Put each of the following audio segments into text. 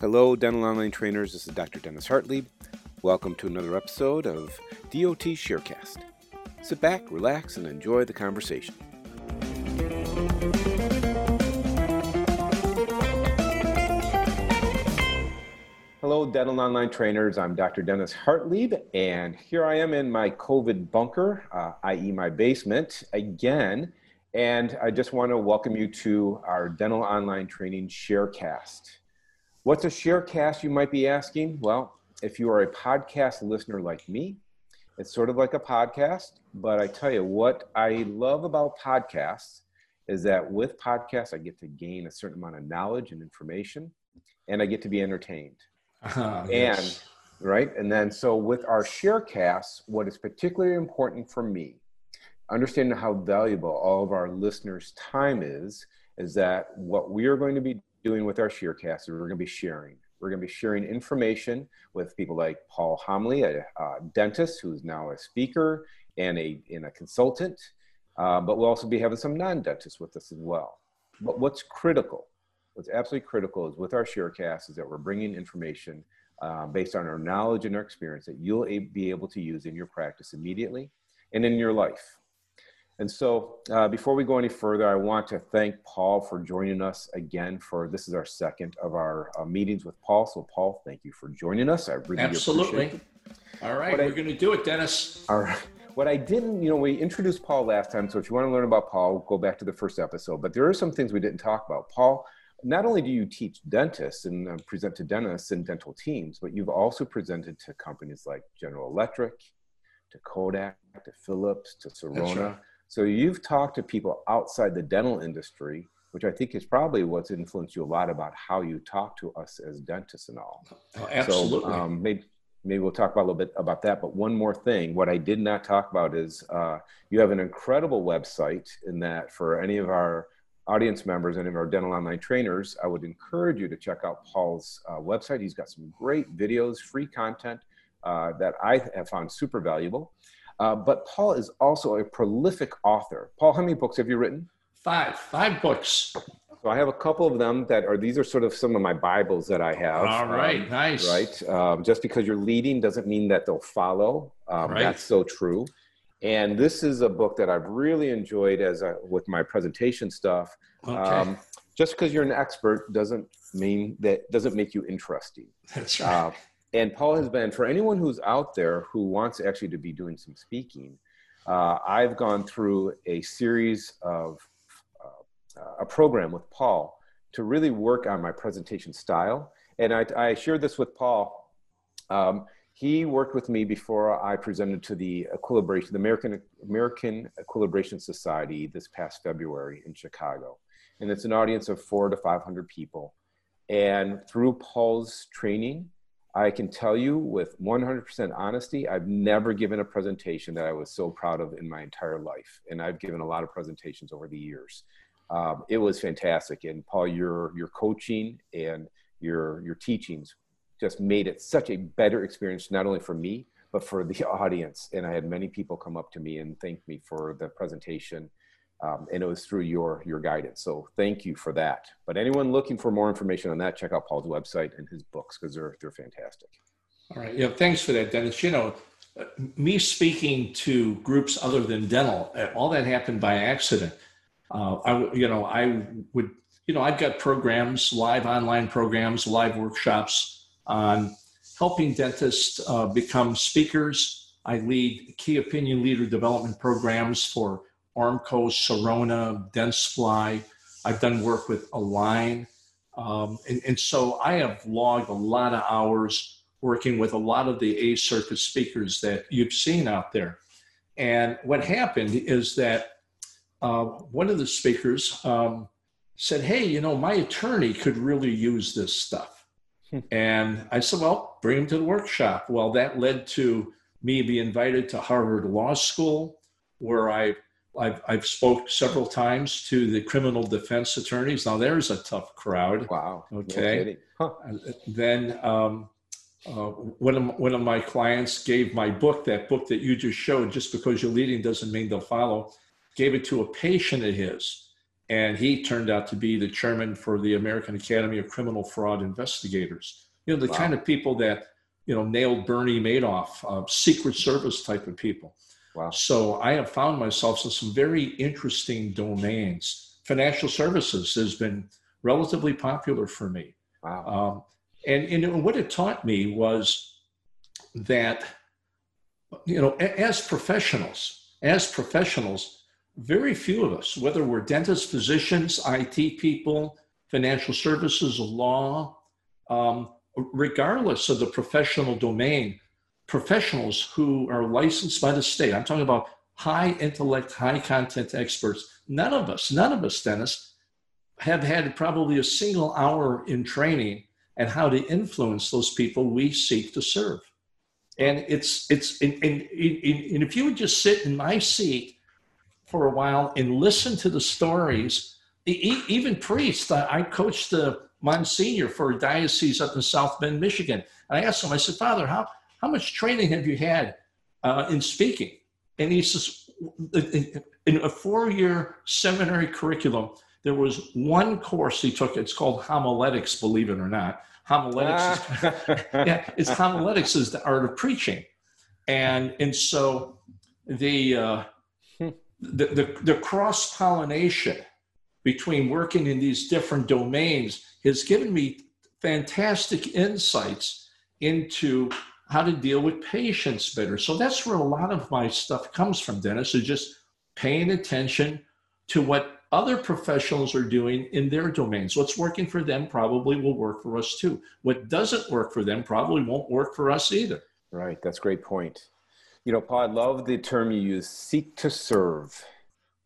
Hello, dental online trainers. This is Dr. Dennis Hartlieb. Welcome to another episode of DOT Sharecast. Sit back, relax, and enjoy the conversation. Hello, dental online trainers. I'm Dr. Dennis Hartlieb, and here I am in my COVID bunker, uh, i.e., my basement, again. And I just want to welcome you to our dental online training sharecast. What's a sharecast, you might be asking? Well, if you are a podcast listener like me, it's sort of like a podcast, but I tell you what I love about podcasts is that with podcasts, I get to gain a certain amount of knowledge and information, and I get to be entertained. Uh, yes. And right, and then so with our sharecasts, what is particularly important for me, understanding how valuable all of our listeners' time is, is that what we are going to be doing with our sharecast is we're going to be sharing. We're going to be sharing information with people like Paul Homoly, a, a dentist who's now a speaker and a, and a consultant. Uh, but we'll also be having some non-dentists with us as well. But what's critical, what's absolutely critical is with our sharecast is that we're bringing information uh, based on our knowledge and our experience that you'll be able to use in your practice immediately and in your life. And so, uh, before we go any further, I want to thank Paul for joining us again. For this is our second of our uh, meetings with Paul. So, Paul, thank you for joining us. I really absolutely. Appreciate it. All right, what we're going to do it, Dennis. All right. What I didn't, you know, we introduced Paul last time. So, if you want to learn about Paul, go back to the first episode. But there are some things we didn't talk about. Paul, not only do you teach dentists and uh, present to dentists and dental teams, but you've also presented to companies like General Electric, to Kodak, to Philips, to Sirona. So you've talked to people outside the dental industry, which I think is probably what's influenced you a lot about how you talk to us as dentists and all. Oh, absolutely. So um, maybe maybe we'll talk about a little bit about that. But one more thing, what I did not talk about is uh, you have an incredible website in that for any of our audience members, any of our dental online trainers, I would encourage you to check out Paul's uh, website. He's got some great videos, free content uh, that I have found super valuable. Uh, but Paul is also a prolific author. Paul, how many books have you written? Five, five books. So I have a couple of them that are, these are sort of some of my Bibles that I have. All right, um, nice. Right. Um, just because you're leading doesn't mean that they'll follow. Um, right. That's so true. And this is a book that I've really enjoyed as a, with my presentation stuff. Okay. Um, just because you're an expert doesn't mean that doesn't make you interesting. That's right. Uh, and Paul has been for anyone who's out there who wants actually to be doing some speaking. Uh, I've gone through a series of uh, a program with Paul to really work on my presentation style. And I, I shared this with Paul. Um, he worked with me before I presented to the equilibration, the American American Equilibration Society this past February in Chicago, and it's an audience of four to five hundred people. And through Paul's training, I can tell you with 100% honesty, I've never given a presentation that I was so proud of in my entire life. And I've given a lot of presentations over the years. Um, it was fantastic. And Paul, your, your coaching and your, your teachings just made it such a better experience, not only for me, but for the audience. And I had many people come up to me and thank me for the presentation um, and it was through your your guidance. So thank you for that. But anyone looking for more information on that, check out Paul's website and his books because they're they're fantastic. All right. Yeah. Thanks for that, Dennis. You know, uh, me speaking to groups other than dental, uh, all that happened by accident. Uh, I you know I would you know I've got programs, live online programs, live workshops on helping dentists uh, become speakers. I lead key opinion leader development programs for Armco, Sirona, Dentsply. I've done work with Align. Um, and, and, so I have logged a lot of hours working with a lot of the A circuit speakers that you've seen out there. And what happened is that uh, one of the speakers um, said, Hey, you know, my attorney could really use this stuff. Hmm. and I said, Well, bring him to the workshop. Well, that led to me being invited to Harvard Law School, where I I've, I've spoke several times to the criminal defense attorneys. Now there's a tough crowd. Wow. Okay. No huh. Then um, uh, one, of, one of my clients gave my book, that book that you just showed, just because you're leading doesn't mean they'll follow, gave it to a patient of his. and he turned out to be the chairman for the American Academy of Criminal Fraud Investigators. You know, the wow. kind of people that, you know, nailed Bernie Madoff, uh, Secret Service type of people. Wow. So I have found myself in some very interesting domains. Financial services has been relatively popular for me. Wow. Um, and, and what it taught me was that, you know, as professionals, as professionals, very few of us, whether we're dentists, physicians, IT people, financial services, law, um, regardless of the professional domain, professionals who are licensed by the state, I'm talking about high intellect, high content experts, none of us, none of us, dentists, have had probably a single hour in training and how to influence those people we seek to serve. And it's, it's, and, and, and if you would just sit in my seat for a while and listen to the stories. Even priests, I coached uh, the Monsignor for a diocese up in South Bend, Michigan. And I asked him, I said, Father, how, how much training have you had uh, in speaking? And he says, in a four year seminary curriculum, there was one course he took. It's called homiletics, believe it or not. Homiletics, is, yeah, it's homiletics is the art of preaching, and and so the uh, the, the, the cross pollination between working in these different domains has given me fantastic insights into how to deal with patients better. So that's where a lot of my stuff comes from, Dennis, is just paying attention to what other professionals are doing in their domains. What's working for them probably will work for us too. What doesn't work for them probably won't work for us either. Right. That's a great point. You know, Paul, I love the term you use, seek to serve.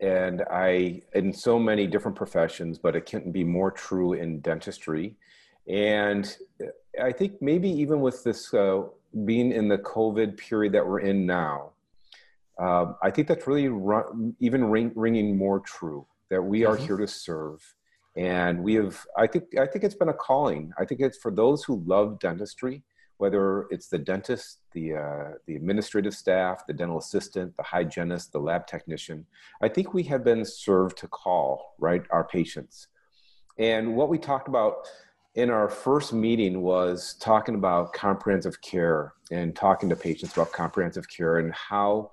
And I, in so many different professions, but it can be more true in dentistry. And I think maybe even with this uh, being in the COVID period that we're in now, uh, I think that's really run, even ring, ringing more true that we are mm-hmm. here to serve. And we have, I think, I think it's been a calling. I think it's for those who love dentistry whether it's the dentist, the, uh, the administrative staff, the dental assistant, the hygienist, the lab technician. I think we have been served to call, right, our patients. And what we talked about in our first meeting was talking about comprehensive care and talking to patients about comprehensive care and how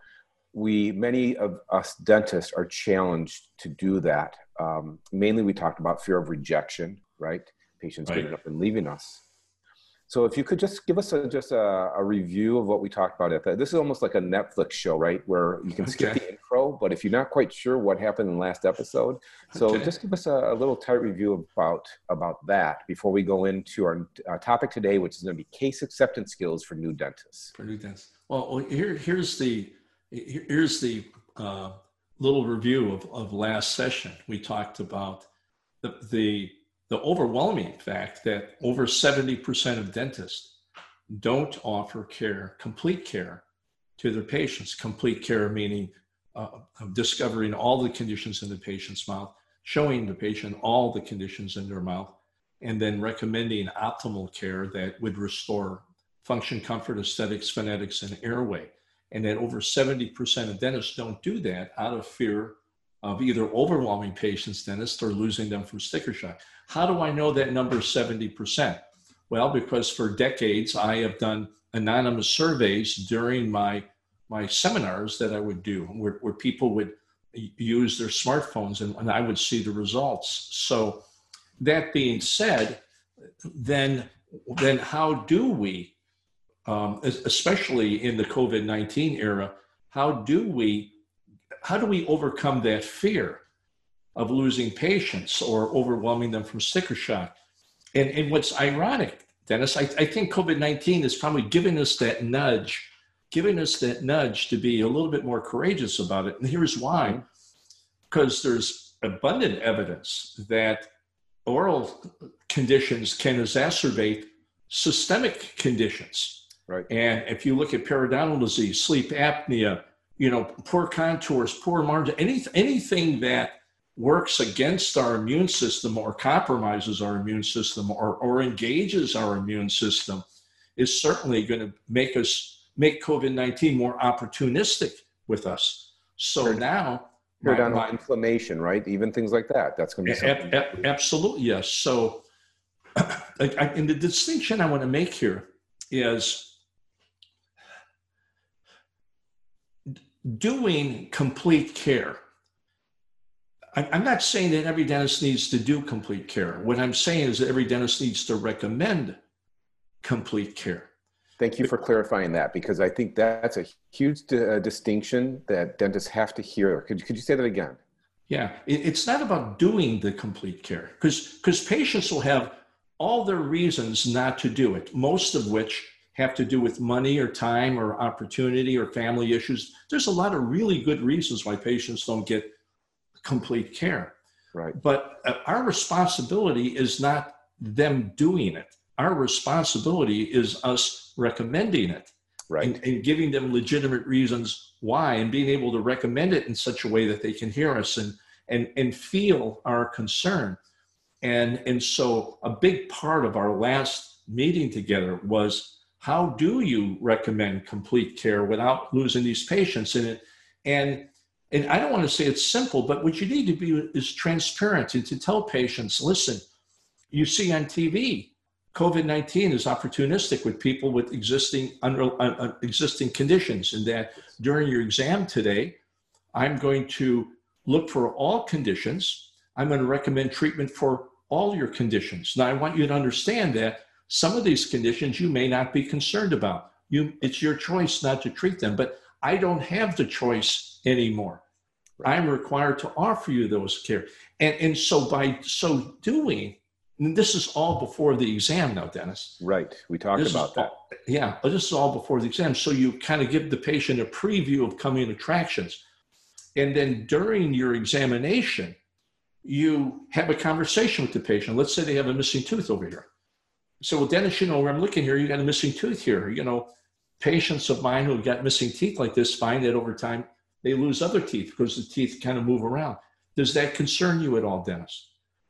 we, many of us dentists, are challenged to do that. Um, mainly, we talked about fear of rejection, right? Patients right. getting up and leaving us. So if you could just give us a, just a, a, review of what we talked about at that. This is almost like a Netflix show, right? Where you can skip okay. the intro, but if you're not quite sure what happened in the last episode, so okay. just give us a, a, little tight review about about that before we go into our, our topic today, which is going to be case acceptance skills for new dentists. For new dentists. Well, here here's the here's the uh, little review of, of last session. We talked about the the the overwhelming fact that over 70% of dentists don't offer care, complete care, to their patients. Complete care meaning uh, discovering all the conditions in the patient's mouth, showing the patient all the conditions in their mouth, and then recommending optimal care that would restore function, comfort, aesthetics, phonetics, and airway. And that over 70% of dentists don't do that out of fear of either overwhelming patients, dentists, or losing them from sticker shock. How do I know that number is 70%? Well, because for decades I have done anonymous surveys during my my seminars that I would do where, where people would use their smartphones and, and I would see the results. So that being said, then then how do we, um, especially in the COVID nineteen era, how do we how do we overcome that fear of losing patients or overwhelming them from sticker shock? And, and what's ironic, Dennis, I, I think COVID 19 is probably giving us that nudge, giving us that nudge to be a little bit more courageous about it. And here's why mm-hmm. because there's abundant evidence that oral conditions can exacerbate systemic conditions. Right. And if you look at periodontal disease, sleep apnea, you know, poor contours, poor margin, any, anything that works against our immune system or compromises our immune system or, or engages our immune system is certainly going to make us make COVID-19 more opportunistic with us. So now periodontal my, my, inflammation, right? Even things like that. That's going to be a, a, absolutely yes. So, I, I, and the distinction I want to make here is doing complete care. I'm not saying that every dentist needs to do complete care. What I'm saying is that every dentist needs to recommend complete care. Thank you for clarifying that because I think that's a huge uh, distinction that dentists have to hear. Could, could you say that again? Yeah, it's not about doing the complete care because because patients will have all their reasons not to do it, most of which have to do with money or time or opportunity or family issues. There's a lot of really good reasons why patients don't get complete care. Right. But uh, our responsibility is not them doing it our responsibility is us recommending it right. and, and, giving them legitimate reasons why and being able to recommend it in such a way that they can hear us and and and feel our concern and and so a big part of our last meeting together was how do you recommend complete care without losing these patients in it and and i don't want to say it's simple but what you need to be is transparent and to tell patients listen you see on tv COVID 19 is opportunistic with people with existing, under, uh, uh, existing conditions, and that during your exam today, I'm going to look for all conditions. I'm going to recommend treatment for all your conditions. Now, I want you to understand that some of these conditions you may not be concerned about. You, it's your choice not to treat them, but I don't have the choice anymore. I'm required to offer you those care. And, and so by so doing, and this is all before the exam now, Dennis. Right. We talked this about that. All, yeah, this is all before the exam. So you kind of give the patient a preview of coming attractions. And then during your examination, you have a conversation with the patient. Let's say they have a missing tooth over here. So, well, Dennis, you know, where I'm looking here, you got a missing tooth here. You know, patients of mine who got missing teeth like this find that over time they lose other teeth because the teeth kind of move around. Does that concern you at all, Dennis?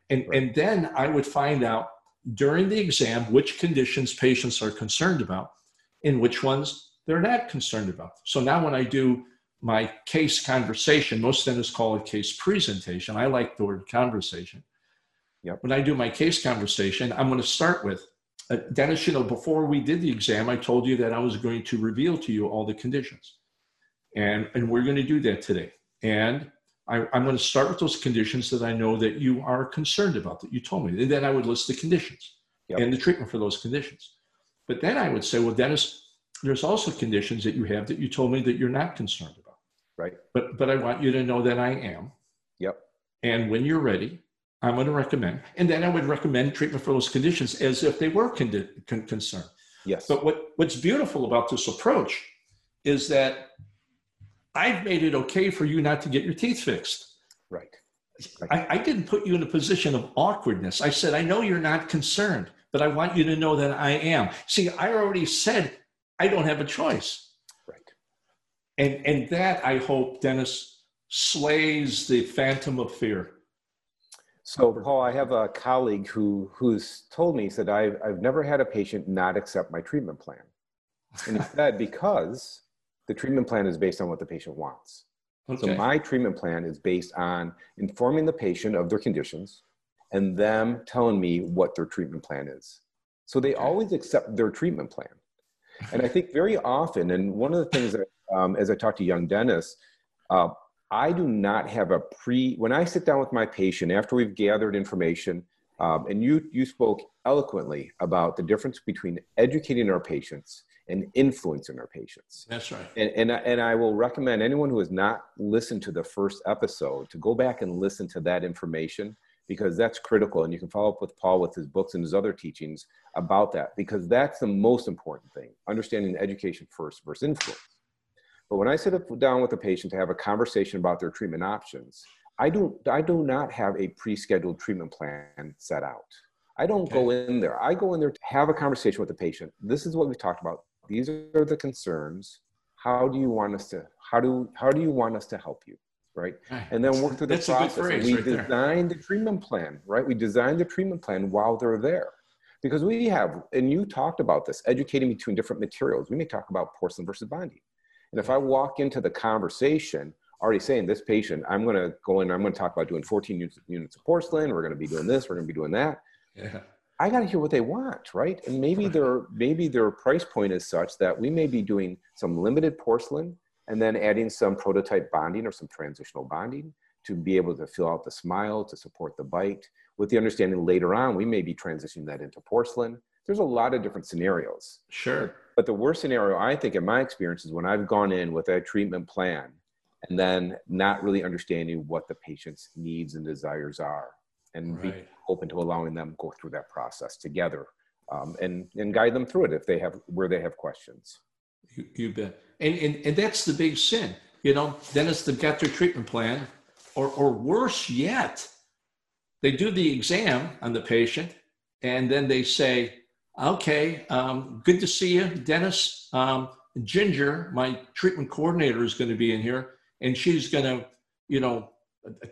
And, right. and then I would find out during the exam which conditions patients are concerned about and which ones they're not concerned about. So now when I do my case conversation, most dentists call it case presentation. I like the word conversation. Yep. When I do my case conversation, I'm going to start with uh, Dennis, you know, before we did the exam, I told you that I was going to reveal to you all the conditions. And, and we're going to do that today. And I, I'm going to start with those conditions that I know that you are concerned about, that you told me. And then I would list the conditions yep. and the treatment for those conditions. But then I would say, well, Dennis, there's also conditions that you have that you told me that you're not concerned about. Right. But but I want you to know that I am. Yep. And when you're ready, I'm going to recommend. And then I would recommend treatment for those conditions as if they were con- con- concerned. Yes. But what, what's beautiful about this approach is that I've made it okay for you not to get your teeth fixed. Right. right. I, I, didn't put you in a position of awkwardness. I said, I know you're not concerned, but I want you to know that I am. See, I already said I don't have a choice. Right. And and that I hope, Dennis, slays the phantom of fear. So, Paul, I have a colleague who who's told me, he said, I've, I've never had a patient not accept my treatment plan. And he said, because the treatment plan is based on what the patient wants. Okay. So my treatment plan is based on informing the patient of their conditions and them telling me what their treatment plan is. So they okay. always accept their treatment plan. And I think very often, and one of the things that, um, as I talk to young dentists, uh, I do not have a pre, when I sit down with my patient after we've gathered information, um, and you, you spoke eloquently about the difference between educating our patients and influencing our patients. That's right. And, and, and I will recommend anyone who has not listened to the first episode to go back and listen to that information because that's critical. And you can follow up with Paul with his books and his other teachings about that because that's the most important thing understanding education first versus influence. But when I sit down with a patient to have a conversation about their treatment options, I do, I do not have a pre scheduled treatment plan set out. I don't okay. go in there. I go in there to have a conversation with the patient. This is what we talked about. These are the concerns. How do you want us to how do how do you want us to help you right? And then work through the That's process. we right design the treatment plan right? We design the treatment plan while they're there. Because we have and you talked about this educating between different materials. We may talk about porcelain versus bonding and if i walk into the conversation already saying this patient, I'm going to go in, I'm going to talk about doing 14 units, units of porcelain. We're going to be doing this. We're going to be doing that. Yeah. I got to hear what they want, right? And maybe their maybe their price point is such that we may be doing some limited porcelain and then adding some prototype bonding or some transitional bonding to be able to fill out the smile to support the bite. With the understanding later on, we may be transitioning that into porcelain. There's a lot of different scenarios. Sure. But the worst scenario, I think, in my experience, is when I've gone in with a treatment plan and then not really understanding what the patient's needs and desires are and right. be open to allowing them go through that process together um, and, and guide them through it if they have where they have questions. You, you bet. And, and, and that's the big sin. You know, dentists have got their treatment plan, or, or worse yet, they do the exam on the patient and then they say, okay, um, good to see you, Dennis. Um, Ginger, my treatment coordinator, is going to be in here, and she's going to, you know,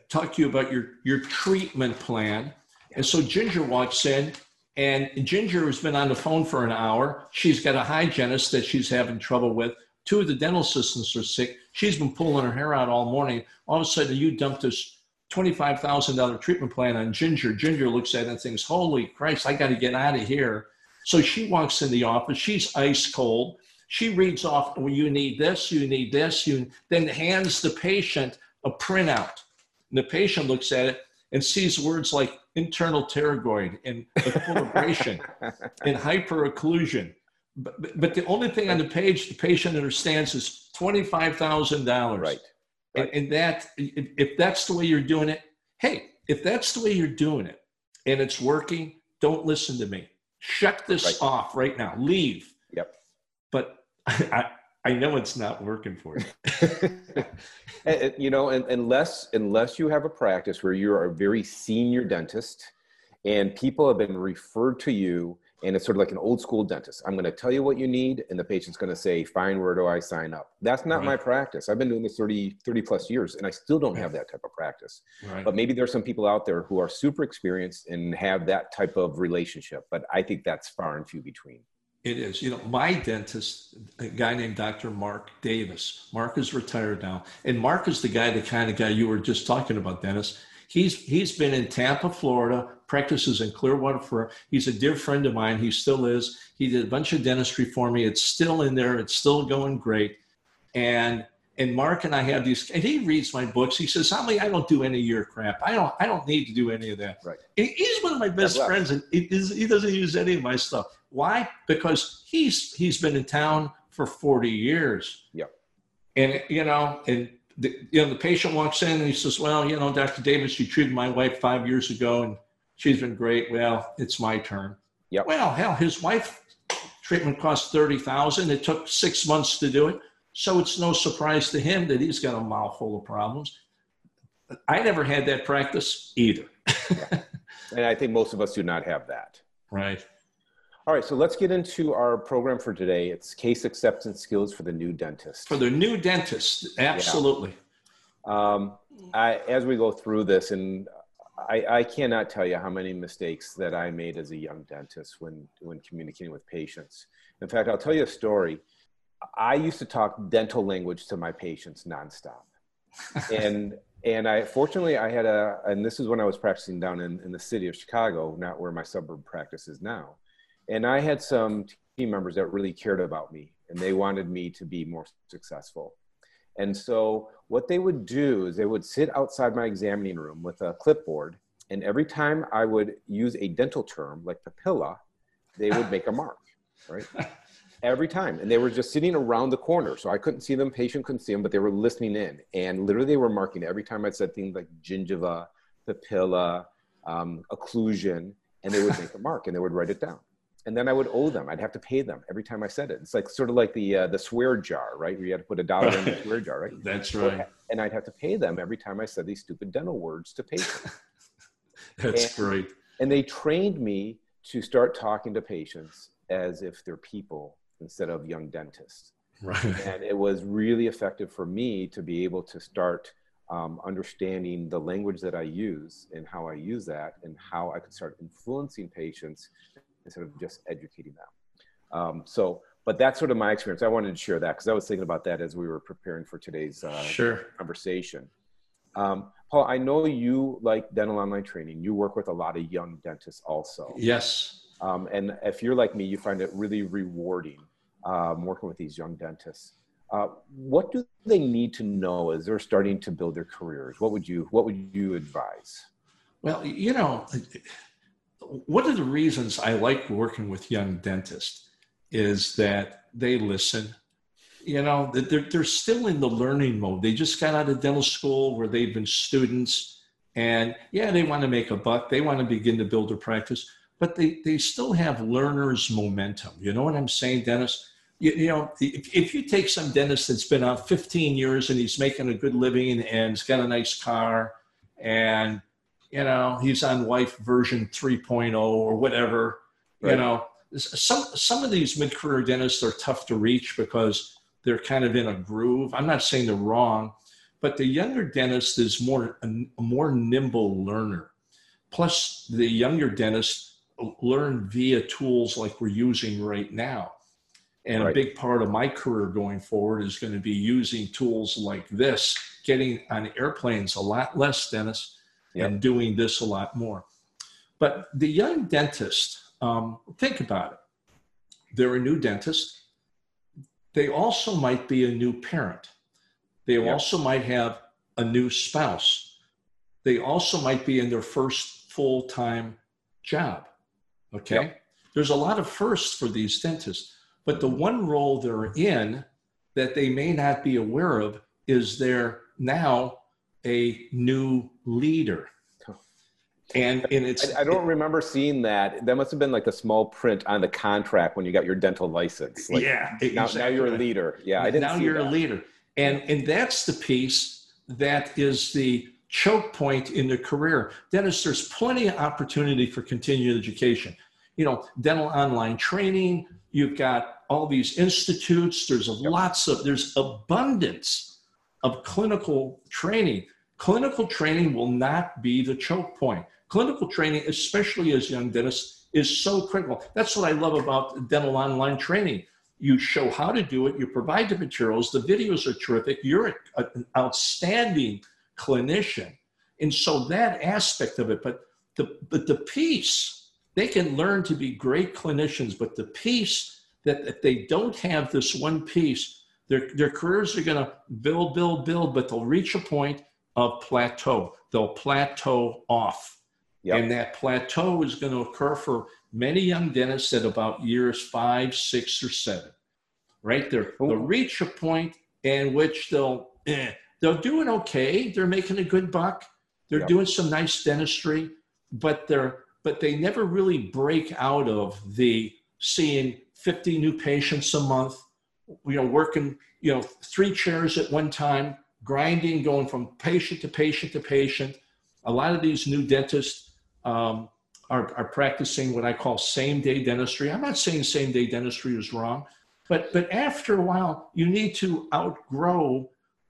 talk to you about your your treatment plan. And so Ginger walks in, and Ginger has been on the phone for an hour. She's got a hygienist that she's having trouble with. Two of the dental assistants are sick. She's been pulling her hair out all morning. All of a sudden, you dumped this $25,000 treatment plan on Ginger. Ginger looks at it and thinks, Holy Christ, I got to get out of here. So she walks in the office. She's ice cold. She reads off, well, you need this, you need this, you then hands the patient a printout. And the patient looks at it and sees words like internal pterygoid and equilibration and hyperocclusion. But, but the only thing on the page the patient understands is $25,000. Right. And, and that, if, if that's the way you're doing it, hey, if that's the way you're doing it and it's working, don't listen to me. Shut this right. off right now. Leave. Yep. But I, I know it's not working for you. you know, unless unless you have a practice where you're a very senior dentist, and people have been referred to you and it's sort of like an old school dentist. I'm going to tell you what you need, and the patient's going to say, Fine, where do I sign up? That's not right. my practice. I've been doing this 30, 30 plus years, and I still don't have that type of practice. Right. But maybe there's some people out there who are super experienced and have that type of relationship, but I think that's far and few between. It is. You know, my dentist, a guy named Dr. Mark Davis. Mark is retired now. And Mark is the guy, the kind of guy you were just talking about, Dennis. He's he's been in Tampa, Florida, practices in Clearwater for he's a dear friend of mine. He still is. He did a bunch of dentistry for me. It's still in there. It's still going great. And and Mark and I have these, and he reads my books. He says, "Homoly, I don't do any of your crap. I don't. I don't need to do any of that." Right. And he's one of my best friends, and he, he doesn't use any of my stuff. Why? Because he's he's been in town for forty years. Yeah. And you know, and the, you know, the patient walks in and he says, "Well, you know, Dr. Davis, you treated my wife five years ago, and she's been great. Well, it's my turn." Yep. Well, hell, his wife treatment cost thirty thousand. It took six months to do it. So it's no surprise to him that he's got a mouthful of problems. I never had that practice either. yeah. And I think most of us do not have that. Right. All right, so let's get into our program for today. It's case acceptance skills for the new dentist. For the new dentist, absolutely. Yeah. Um, I, as we go through this, and I, I, cannot tell you how many mistakes that I made as a young dentist when, when communicating with patients. In fact, I'll tell you a story. I used to talk dental language to my patients nonstop. and and I fortunately I had a and this is when I was practicing down in, in the city of Chicago, not where my suburb practice is now. And I had some team members that really cared about me and they wanted me to be more successful. And so what they would do is they would sit outside my examining room with a clipboard and every time I would use a dental term like papilla, they would make a mark, right? every time and they were just sitting around the corner so i couldn't see them patient couldn't see them but they were listening in and literally they were marking every time i said things like gingiva papilla um, occlusion and they would make a mark and they would write it down and then i would owe them. I'd have to pay them every time i said it. It's like sort of like the uh, the swear jar right? Where you had to put a dollar in the swear jar right? That's right. and i'd have to pay them every time i said these stupid dental words to patients. That's and, great. and they trained me to start talking to patients as if they're people instead of young dentists. Right. And it was really effective for me to be able to start um, understanding the language that I use and how I use that and how I could start influencing patients instead of just educating them. Um, so but that's sort of my experience. I wanted to share that because I was thinking about that as we were preparing for today's uh, sure. conversation. Um, Paul, I know you like dental online training. You work with a lot of young dentists also. Yes. Um, and if you're like me, you find it really rewarding um, working with these young dentists. Uh, what do they need to know as they're starting to build their careers? What would you What would you advise? Well, you know, one of the reasons I like working with young dentists is that they listen. You know, they're, they're still in the learning mode. They just got out of dental school where they've been students. And yeah, they want to make a buck. They want to begin to build their practice, but they, they still have learner's momentum. You know what I'm saying, Dennis? You, you know, if, if you take some dentist that's been out 15 years and he's making a good living and he's got a nice car and you know he's on wife version 3.0 or whatever right. you know some some of these mid-career dentists are tough to reach because they're kind of in a groove i'm not saying they're wrong but the younger dentist is more a, more nimble learner plus the younger dentist learn via tools like we're using right now and right. a big part of my career going forward is going to be using tools like this getting on airplanes a lot less dennis yep. and doing this a lot more. But the young dentist, um, think about it. They're a new dentist. They also might be a new parent. They yep. also might have a new spouse. They also might be in their first full time job. Okay. Yep. There's a lot of firsts for these dentists, but the one role they're in that they may not be aware of is they're now a new leader. And, and it's I, I don't remember seeing that. That must have been like the small print on the contract when you got your dental license. Like, yeah, now, exactly. now you're a leader. Yeah, I didn't. Now you're that. a leader, and and that's the piece that is the choke point in the career. Dennis, there's plenty of opportunity for continued education. You know, dental online training. You've got all these institutes. There's yep. lots of there's abundance of clinical training. Clinical training will not be the choke point. Clinical training, especially as young dentists, is so critical. That's what I love about dental online training. You show how to do it, you provide the materials, the videos are terrific, you're an outstanding clinician. And so that aspect of it, but the, but the piece, they can learn to be great clinicians, but the piece that if they don't have this one piece, their, their careers are going to build, build, build, but they'll reach a point of plateau. They'll plateau off. Yep. And that plateau is going to occur for many young dentists at about years five, six, or seven. Right? They're, they'll reach a point in which they'll eh, they're doing okay. They're making a good buck. They're yep. doing some nice dentistry, but they're but they never really break out of the seeing 50 new patients a month, you know, working, you know, three chairs at one time, grinding, going from patient to patient to patient. A lot of these new dentists um, are, are practicing what I call same day dentistry. I'm not saying same day dentistry is wrong, but, but after a while, you need to outgrow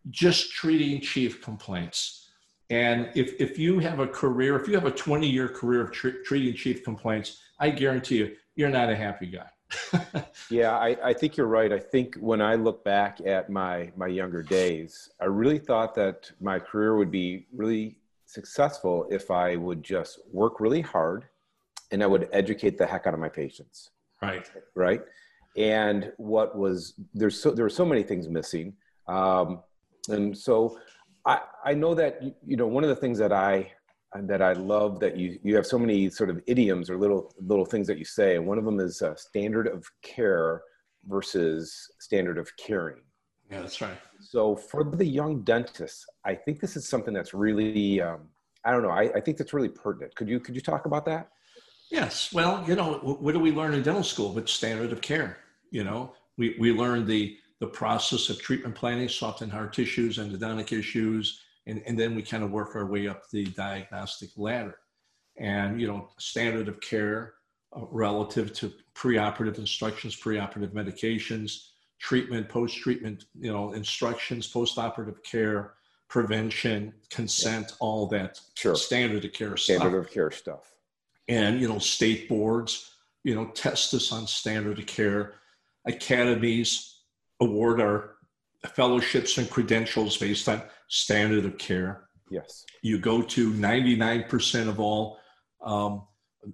just treating chief complaints. And if, if you have a career, if you have a 20 year career of tr- treating chief complaints, I guarantee you, you're not a happy guy. yeah, I, I think you're right. I think when I look back at my my younger days, I really thought that my career would be really successful if I would just work really hard and I would educate the heck out of my patients. Right. Right. And what was there's so there were so many things missing. Um, and so I, I know that you know one of the things that I that I love that you you have so many sort of idioms or little little things that you say, and one of them is uh, standard of care versus standard of caring. Yeah, that's right. So for the young dentists, I think this is something that's really um, I don't know. I, I think that's really pertinent. Could you could you talk about that? Yes. Well, you know, what do we learn in dental school but standard of care? You know, we we learn the the process of treatment planning, soft and hard tissues, endodontic issues, and, and then we kind of work our way up the diagnostic ladder. And, you know, standard of care uh, relative to preoperative instructions, preoperative medications, treatment, post-treatment, you know, instructions, post-operative care, prevention, consent, yeah. all that sure. standard of care standard stuff. of care stuff. And, you know, state boards, you know, test us on standard of care. academies award our fellowships and credentials based on standard of care. Yes. You go to 99% of all um,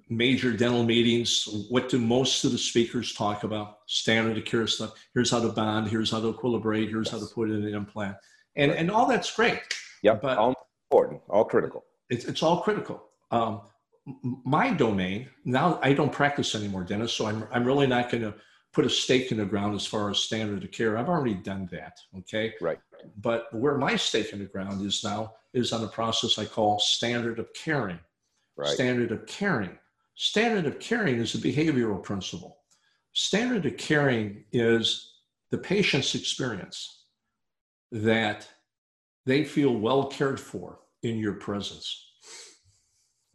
major dental meetings. What do most of the speakers talk about? Standard of care stuff. Here's how to bond. Here's how to equilibrate. Here's yes. how to put in an implant. And, right. and all that's great. Yep. But all important, all critical. It's, it's all critical. Um, my domain, now I don't practice anymore, Dennis, so I'm, I'm really not going to put a stake in the ground as far as standard of care. I've already done that. Okay. Right. But where my stake in the ground is now is on a process I call standard of caring. Right. Standard of caring. Standard of caring is a behavioral principle. Standard of caring is the patient's experience that they feel well cared for in your presence.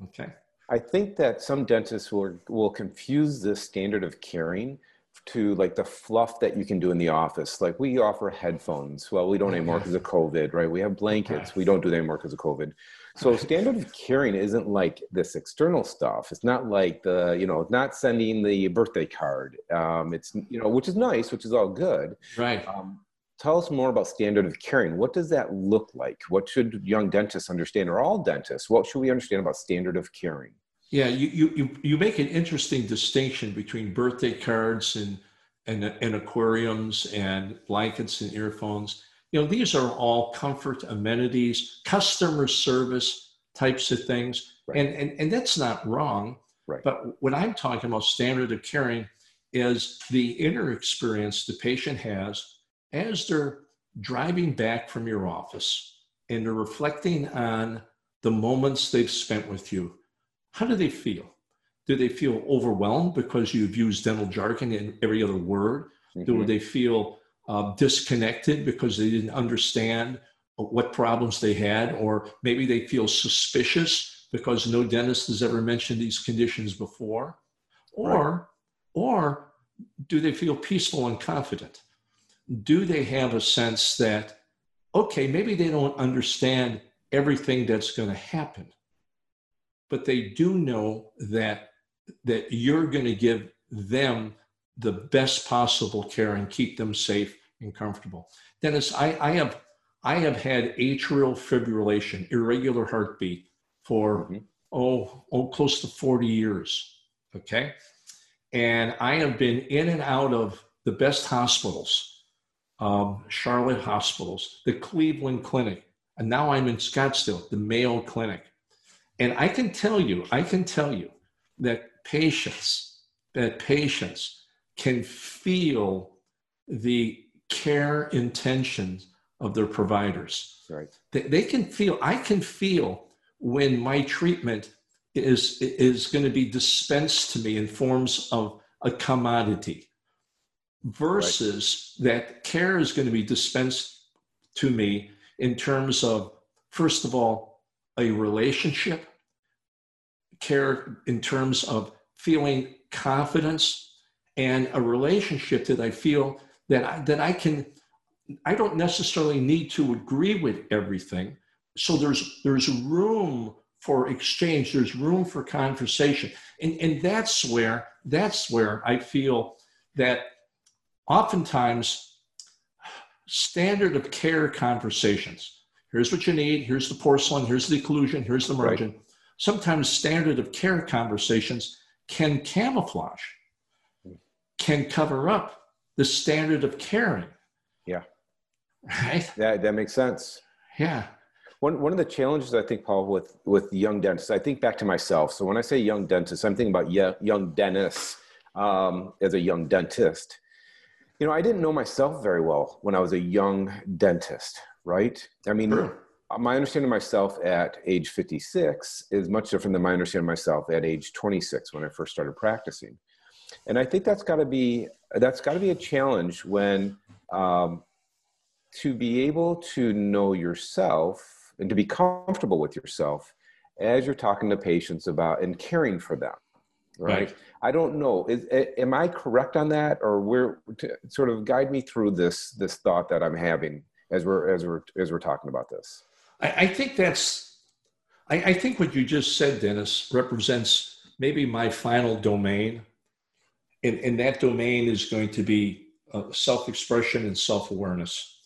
Okay. I think that some dentists will will confuse the standard of caring to like the fluff that you can do in the office. Like we offer headphones. Well, we don't anymore because of COVID, right? We have blankets. We don't do that anymore because of COVID. So standard of caring isn't like this external stuff. It's not like the, you know, not sending the birthday card. Um, it's, you know, which is nice, which is all good. Right. Um, tell us more about standard of caring. What does that look like? What should young dentists understand, or all dentists? What should we understand about standard of caring? Yeah, you, you, you make an interesting distinction between birthday cards and, and, and aquariums and blankets and earphones. You know, these are all comfort amenities, customer service types of things. Right. And, and, and that's not wrong. Right. But what I'm talking about standard of caring is the inner experience the patient has as they're driving back from your office and they're reflecting on the moments they've spent with you how do they feel? Do they feel overwhelmed because you've used dental jargon in every other word? Mm-hmm. Do they feel uh, disconnected because they didn't understand what problems they had? Or maybe they feel suspicious because no dentist has ever mentioned these conditions before? Or, right. or do they feel peaceful and confident? Do they have a sense that, okay, maybe they don't understand everything that's going to happen, but they do know that that you're going to give them the best possible care and keep them safe and comfortable. Dennis, I, I have I have had atrial fibrillation, irregular heartbeat, for mm-hmm. oh oh close to 40 years. Okay, and I have been in and out of the best hospitals, um, Charlotte hospitals, the Cleveland Clinic, and now I'm in Scottsdale, the Mayo Clinic. And I can tell you, I can tell you that patients, that patients can feel the care intentions of their providers. Right. They, they can feel, I can feel when my treatment is, is going to be dispensed to me in forms of a commodity versus right. that care is going to be dispensed to me in terms of, first of all, a relationship care in terms of feeling confidence and a relationship that I feel that I, that I can I don't necessarily need to agree with everything. So there's there's room for exchange, there's room for conversation. And and that's where that's where I feel that oftentimes standard of care conversations. Here's what you need, here's the porcelain, here's the occlusion, here's the margin. Right sometimes standard of care conversations can camouflage, can cover up the standard of caring. Yeah. Right? Yeah, that makes sense. Yeah. One, one of the challenges I think, Paul, with, with young dentists, I think back to myself. So when I say young dentist, I'm thinking about young, young dentists um, as a young dentist. You know, I didn't know myself very well when I was a young dentist, right? I mean, sure my understanding of myself at age 56 is much different than my understanding of myself at age 26 when I first started practicing. And I think that's got to be that's got to be a challenge when um, to be able to know yourself and to be comfortable with yourself as you're talking to patients about and caring for them. Right. right. I don't know. Is, am I correct on that, or where to sort of guide me through this this thought that I'm having as we're as we're as we're talking about this? I, I think that's, I, I think what you just said, Dennis, represents maybe my final domain. and, and that domain is going to be uh, self-expression and self-awareness.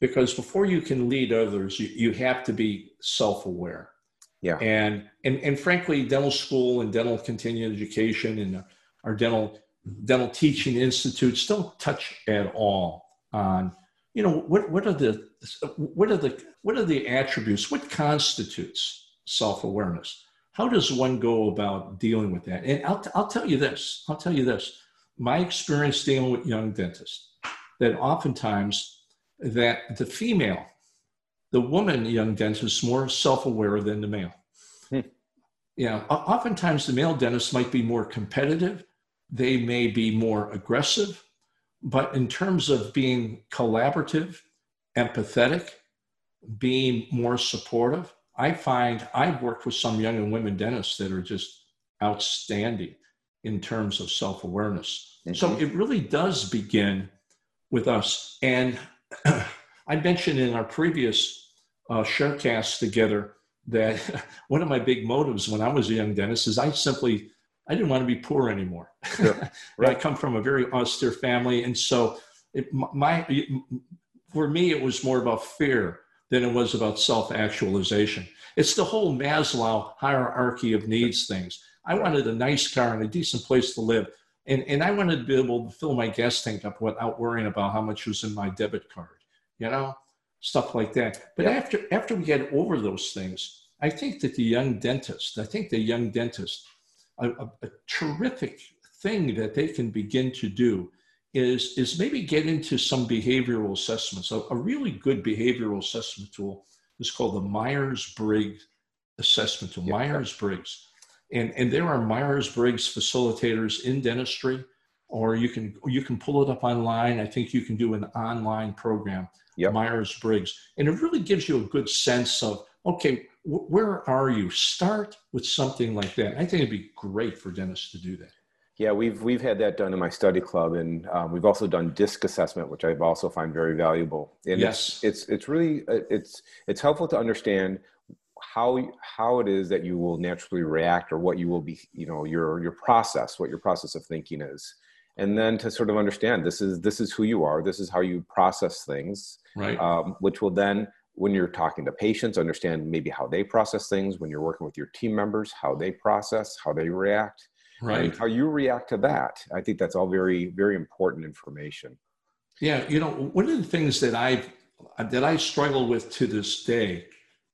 Because before you can lead others you, you have to be self-aware. Yeah. And, and and frankly dental school and dental continuing education and our dental dental teaching institutes don't touch at all on you know what what are the what are the what are the attributes what constitutes self-awareness? How does one go about dealing with that? And i'll, I'll tell you this i'll tell you this. My experience dealing with young dentists that oftentimes that the female the woman young dentist is more self-aware than the male. Hmm. know oftentimes the male dentist might be more competitive. They may be more aggressive but in terms of being collaborative empathetic being more supportive i find i've worked with some young and women dentists that are just outstanding in terms of self-awareness mm-hmm. so it really does begin with us and I mentioned in our previous uh, sharecast together that one of my big motives when I was a young dentist is I simply I didn't want to be poor anymore. Sure. right. I come from a very austere family, and so it, my for me it was more about fear than it was about self-actualization. It's the whole Maslow hierarchy of needs things. I wanted a nice car and a decent place to live. And, and I wanted to be able to fill my gas tank up without worrying about how much was in my debit card you know, stuff like that. But after after we get over those things, I think that the young dentist, I think the young dentist, a, a, a terrific thing that they can begin to do is is maybe get into some behavioral assessments. A, a really good behavioral assessment tool is called the Myers Briggs assessment tool. Yep. Myers Briggs, and and there are Myers Briggs facilitators in dentistry, or you can you can pull it up online. I think you can do an online program yep. Myers Briggs. And it really gives you a good sense of, okay, w- where are you? Start with something like that. I think it'd be great for dentists to do that. Yeah, we've we've had that done in my study club, and um, we've also done disc assessment, which I've also find very valuable. And yes, it's, it's it's really uh, it's it's helpful to understand how how it is that you will naturally react, or what you will be, you know, your your process, what your process of thinking is and then to sort of understand this is this is who you are this is how you process things right um, which will then when you're talking to patients understand maybe how they process things when you're working with your team members how they process how they react right how you react to that i think that's all very very important information yeah you know one of the things that i that i struggle with to this day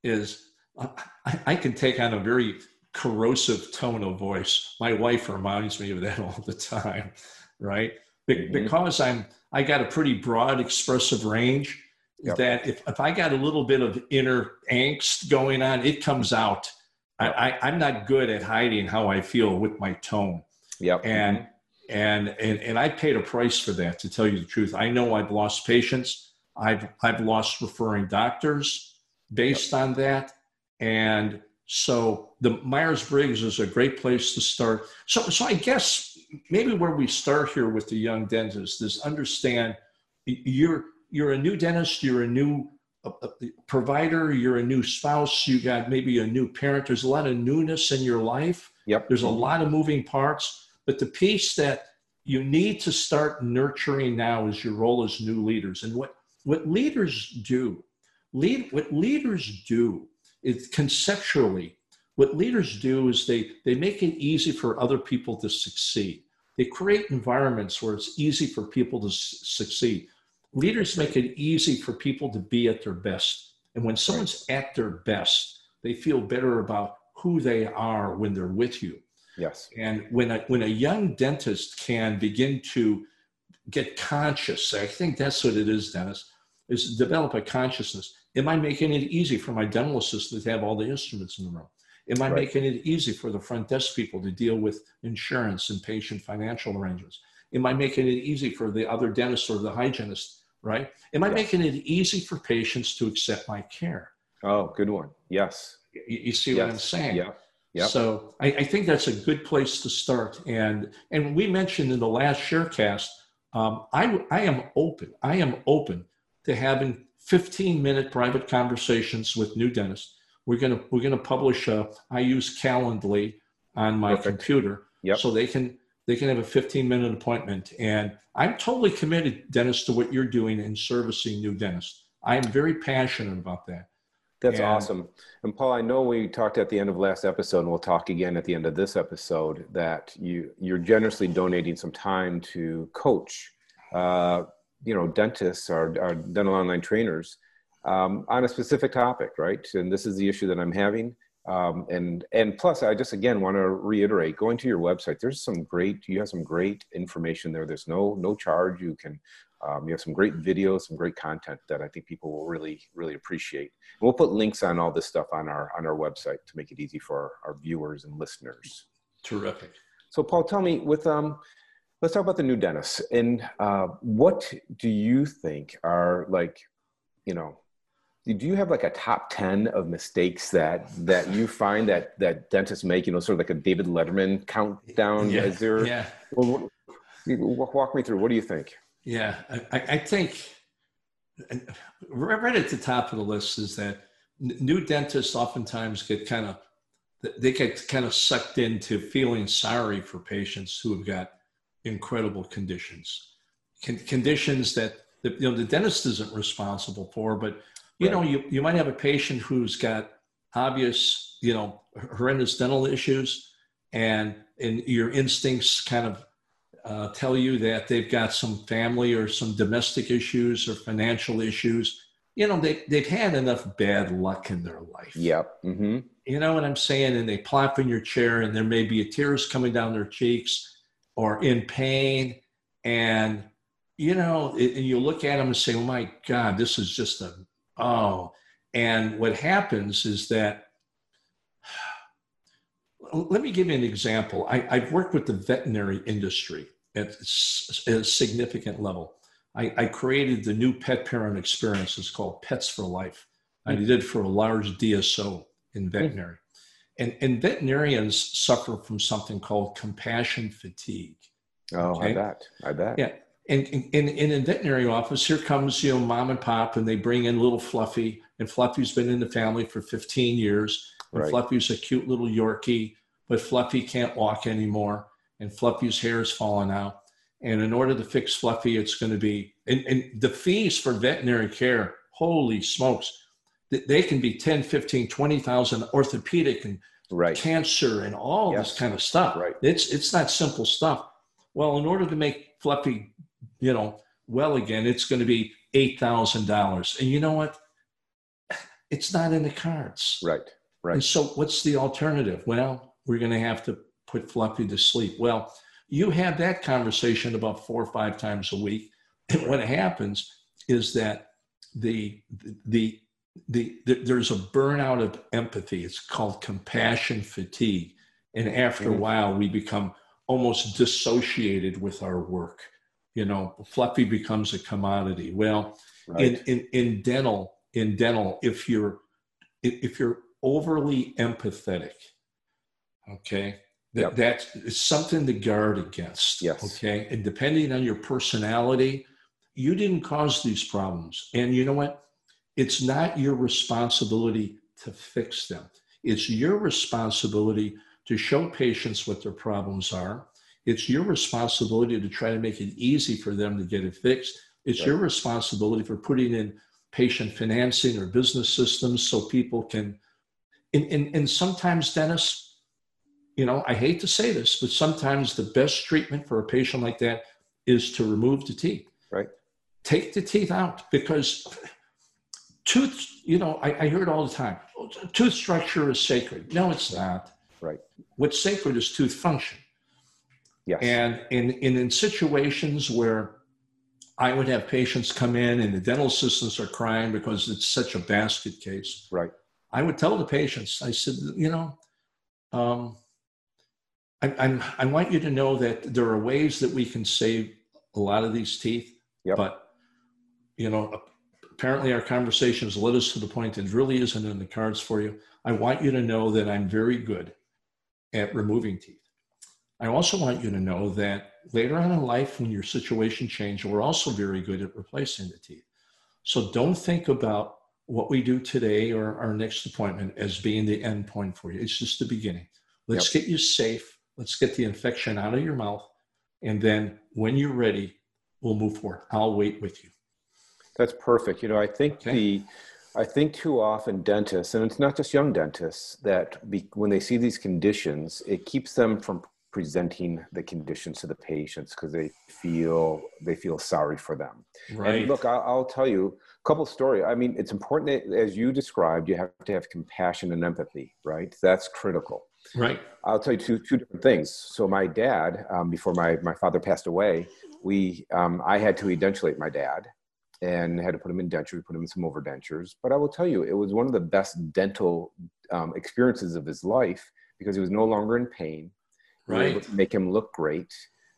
is I, I can take on a very corrosive tone of voice my wife reminds me of that all the time right? Be- mm-hmm. Because I'm I got a pretty broad expressive range. Yep. That if, if I got a little bit of inner angst going on, it comes out. I, I, am not good at hiding how I feel with my tone. Yep. And and and and I paid a price for that. To tell you the truth, I know I've lost patients. I've I've lost referring doctors based yep. on that. And so the Myers Briggs is a great place to start. So so I guess maybe where we start here with the young dentist is understand you're you're a new dentist, you're a new uh, uh, provider, you're a new spouse, you got maybe a new parent. There's a lot of newness in your life. Yep. There's a lot of moving parts, but the piece that you need to start nurturing now is your role as new leaders. And what what leaders do, lead what leaders do is conceptually what leaders do is they, they make it easy for other people to succeed. They create environments where it's easy for people to s- succeed. Leaders make it easy for people to be at their best. And when someone's at their best, they feel better about who they are when they're with you. Yes. And when a, when a young dentist can begin to get conscious, I think that's what it is, Dennis, is develop a consciousness. Am I making it easy for my dental assistant to have all the instruments in the room? Am I right. making it easy for the front desk people to deal with insurance and patient financial arrangements? Am I making it easy for the other dentist or the hygienist, right? Am I yes. making it easy for patients to accept my care? Oh, good one. Yes. You, you see yes. what I'm saying? Yeah. Yep. So I, I, think that's a good place to start. And and we mentioned in the last sharecast, um, I I am open. I am open to having 15 minute private conversations with new dentists we're gonna we're gonna publish. A, I use Calendly on my Perfect. computer, yep. so they can they can have a 15 minute appointment. And I'm totally committed, Dennis, to what you're doing in servicing new dentists. I am very passionate about that. That's and, awesome. And Paul, I know we talked at the end of last episode, and we'll talk again at the end of this episode, that you you're generously donating some time to coach, uh, you know, dentists or, or dental online trainers um, on a specific topic, right? And this is the issue that I'm having. Um, and and plus, I just again want to reiterate: going to your website, there's some great. You have some great information there. There's no no charge. You can um, you have some great videos, some great content that I think people will really really appreciate. And we'll put links on all this stuff on our on our website to make it easy for our, our viewers and listeners. Terrific. So, Paul, tell me with um, let's talk about the new dentists and uh, what do you think are like, you know, do you have like a top 10 of mistakes that that you find that that dentists make you know sort of like a david letterman countdown? Yeah, is there yeah. Well, walk me through. What do you think? Yeah. I, I think right at the top of the list is that new dentists oftentimes get kind of they get kind of sucked into feeling sorry for patients who have got incredible conditions. Conditions that the, you know the dentist isn't responsible for but you right. know, you, you might have a patient who's got obvious, you know, horrendous dental issues, and and your instincts kind of uh, tell you that they've got some family or some domestic issues or financial issues. You know, they they've had enough bad luck in their life. Yep. Mm-hmm. You know what I'm saying? And they plop in your chair, and there may be tears coming down their cheeks, or in pain, and you know, and you look at them and say, "Oh my God, this is just a Oh, and what happens is that, let me give you an example. I, have worked with the veterinary industry at a significant level. I, I, created the new pet parent experience. It's called Pets for Life. I mm-hmm. did for a large DSO in mm-hmm. veterinary. And, and veterinarians suffer from something called compassion fatigue. Oh, okay? I bet. I bet. Yeah and in, in a veterinary office, here comes, you know, mom and pop, and they bring in little Fluffy, and Fluffy's been in the family for 15 years. And right. Fluffy's a cute little Yorkie, but Fluffy can't walk anymore, and Fluffy's hair is falling out. And in order to fix Fluffy, it's going to be, and, and the fees for veterinary care, holy smokes, they can be 10, 15, 20,000 orthopedic and right. cancer and all yes. this kind of stuff. Right. It's, it's not simple stuff. Well, in order to make Fluffy you know, well again, it's going to be $8,000. And you know what? It's not in the cards. Right, right. And so what's the alternative? Well, we're going to have to put Fluffy to sleep. Well, you have that conversation about four or five times a week. And what happens is that the, the, the, the, there's a burnout of empathy. It's called compassion fatigue. And after mm-hmm. a while, we become almost dissociated with our work you know fluffy becomes a commodity. Well right. in, in in dental in dental if you're if you're overly empathetic okay that yep. that's something to guard against yes. okay? And depending on your personality you didn't cause these problems. And you know what? It's not your responsibility to fix them. It's your responsibility to show patients what their problems are it's your responsibility to try to make it easy for them to get it fixed. It's right. your responsibility for putting in patient financing or business systems so people can. And, and, and sometimes, Dennis, you know, I hate to say this, but sometimes the best treatment for a patient like that is to remove the teeth. Right. Take the teeth out because tooth, you know, I, I hear it all the time. Tooth structure is sacred. No, it's not. Right. What's sacred is tooth function. Yes. And in, in, in situations where I would have patients come in and the dental assistants are crying because it's such a basket case. Right. I would tell the patients, I said, you know, um, I, I'm, I want you to know that there are ways that we can save a lot of these teeth, yep. but you know, apparently our conversations led us to the point that it really isn't in the cards for you. I want you to know that I'm very good at removing teeth. I also want you to know that later on in life, when your situation changes, we're also very good at replacing the teeth. So don't think about what we do today or our next appointment as being the end point for you. It's just the beginning. Let's yep. get you safe. Let's get the infection out of your mouth And then when you're ready, we'll move forward. I'll wait with you. That's perfect. You know, I think okay. the I think too often dentists, and it's not just young dentists, that be, when they see these conditions, it keeps them from presenting the conditions to the patients because they feel they feel sorry for them. Right. And look, I'll, I'll tell you a couple story. I mean, it's important that, as you described, you have to have compassion and empathy. Right. That's critical. Right. I'll tell you two two different things. So my dad, um, before my my father passed away, we um, I had to edentulate my dad and had to put him in dentures, put him in some overdentures. But I will tell you, it was one of the best dental um, experiences of his life because he was no longer in pain. Right. Make him look great.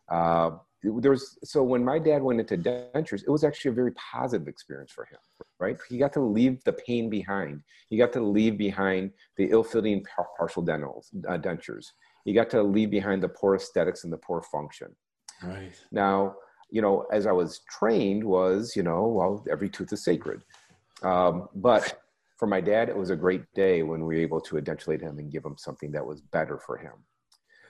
Uh, there was so when my dad went into dentures, it was actually a very positive experience for him. Right. He got to leave the pain behind. He got to leave behind the ill-fitting partial dentals, uh, dentures. He got to leave behind the poor aesthetics and the poor function. Right. Now, you know, as I was trained was, you know, well, every tooth is sacred. Um, but for my dad, it was a great day when we were able to edentulate him and give him something that was better for him.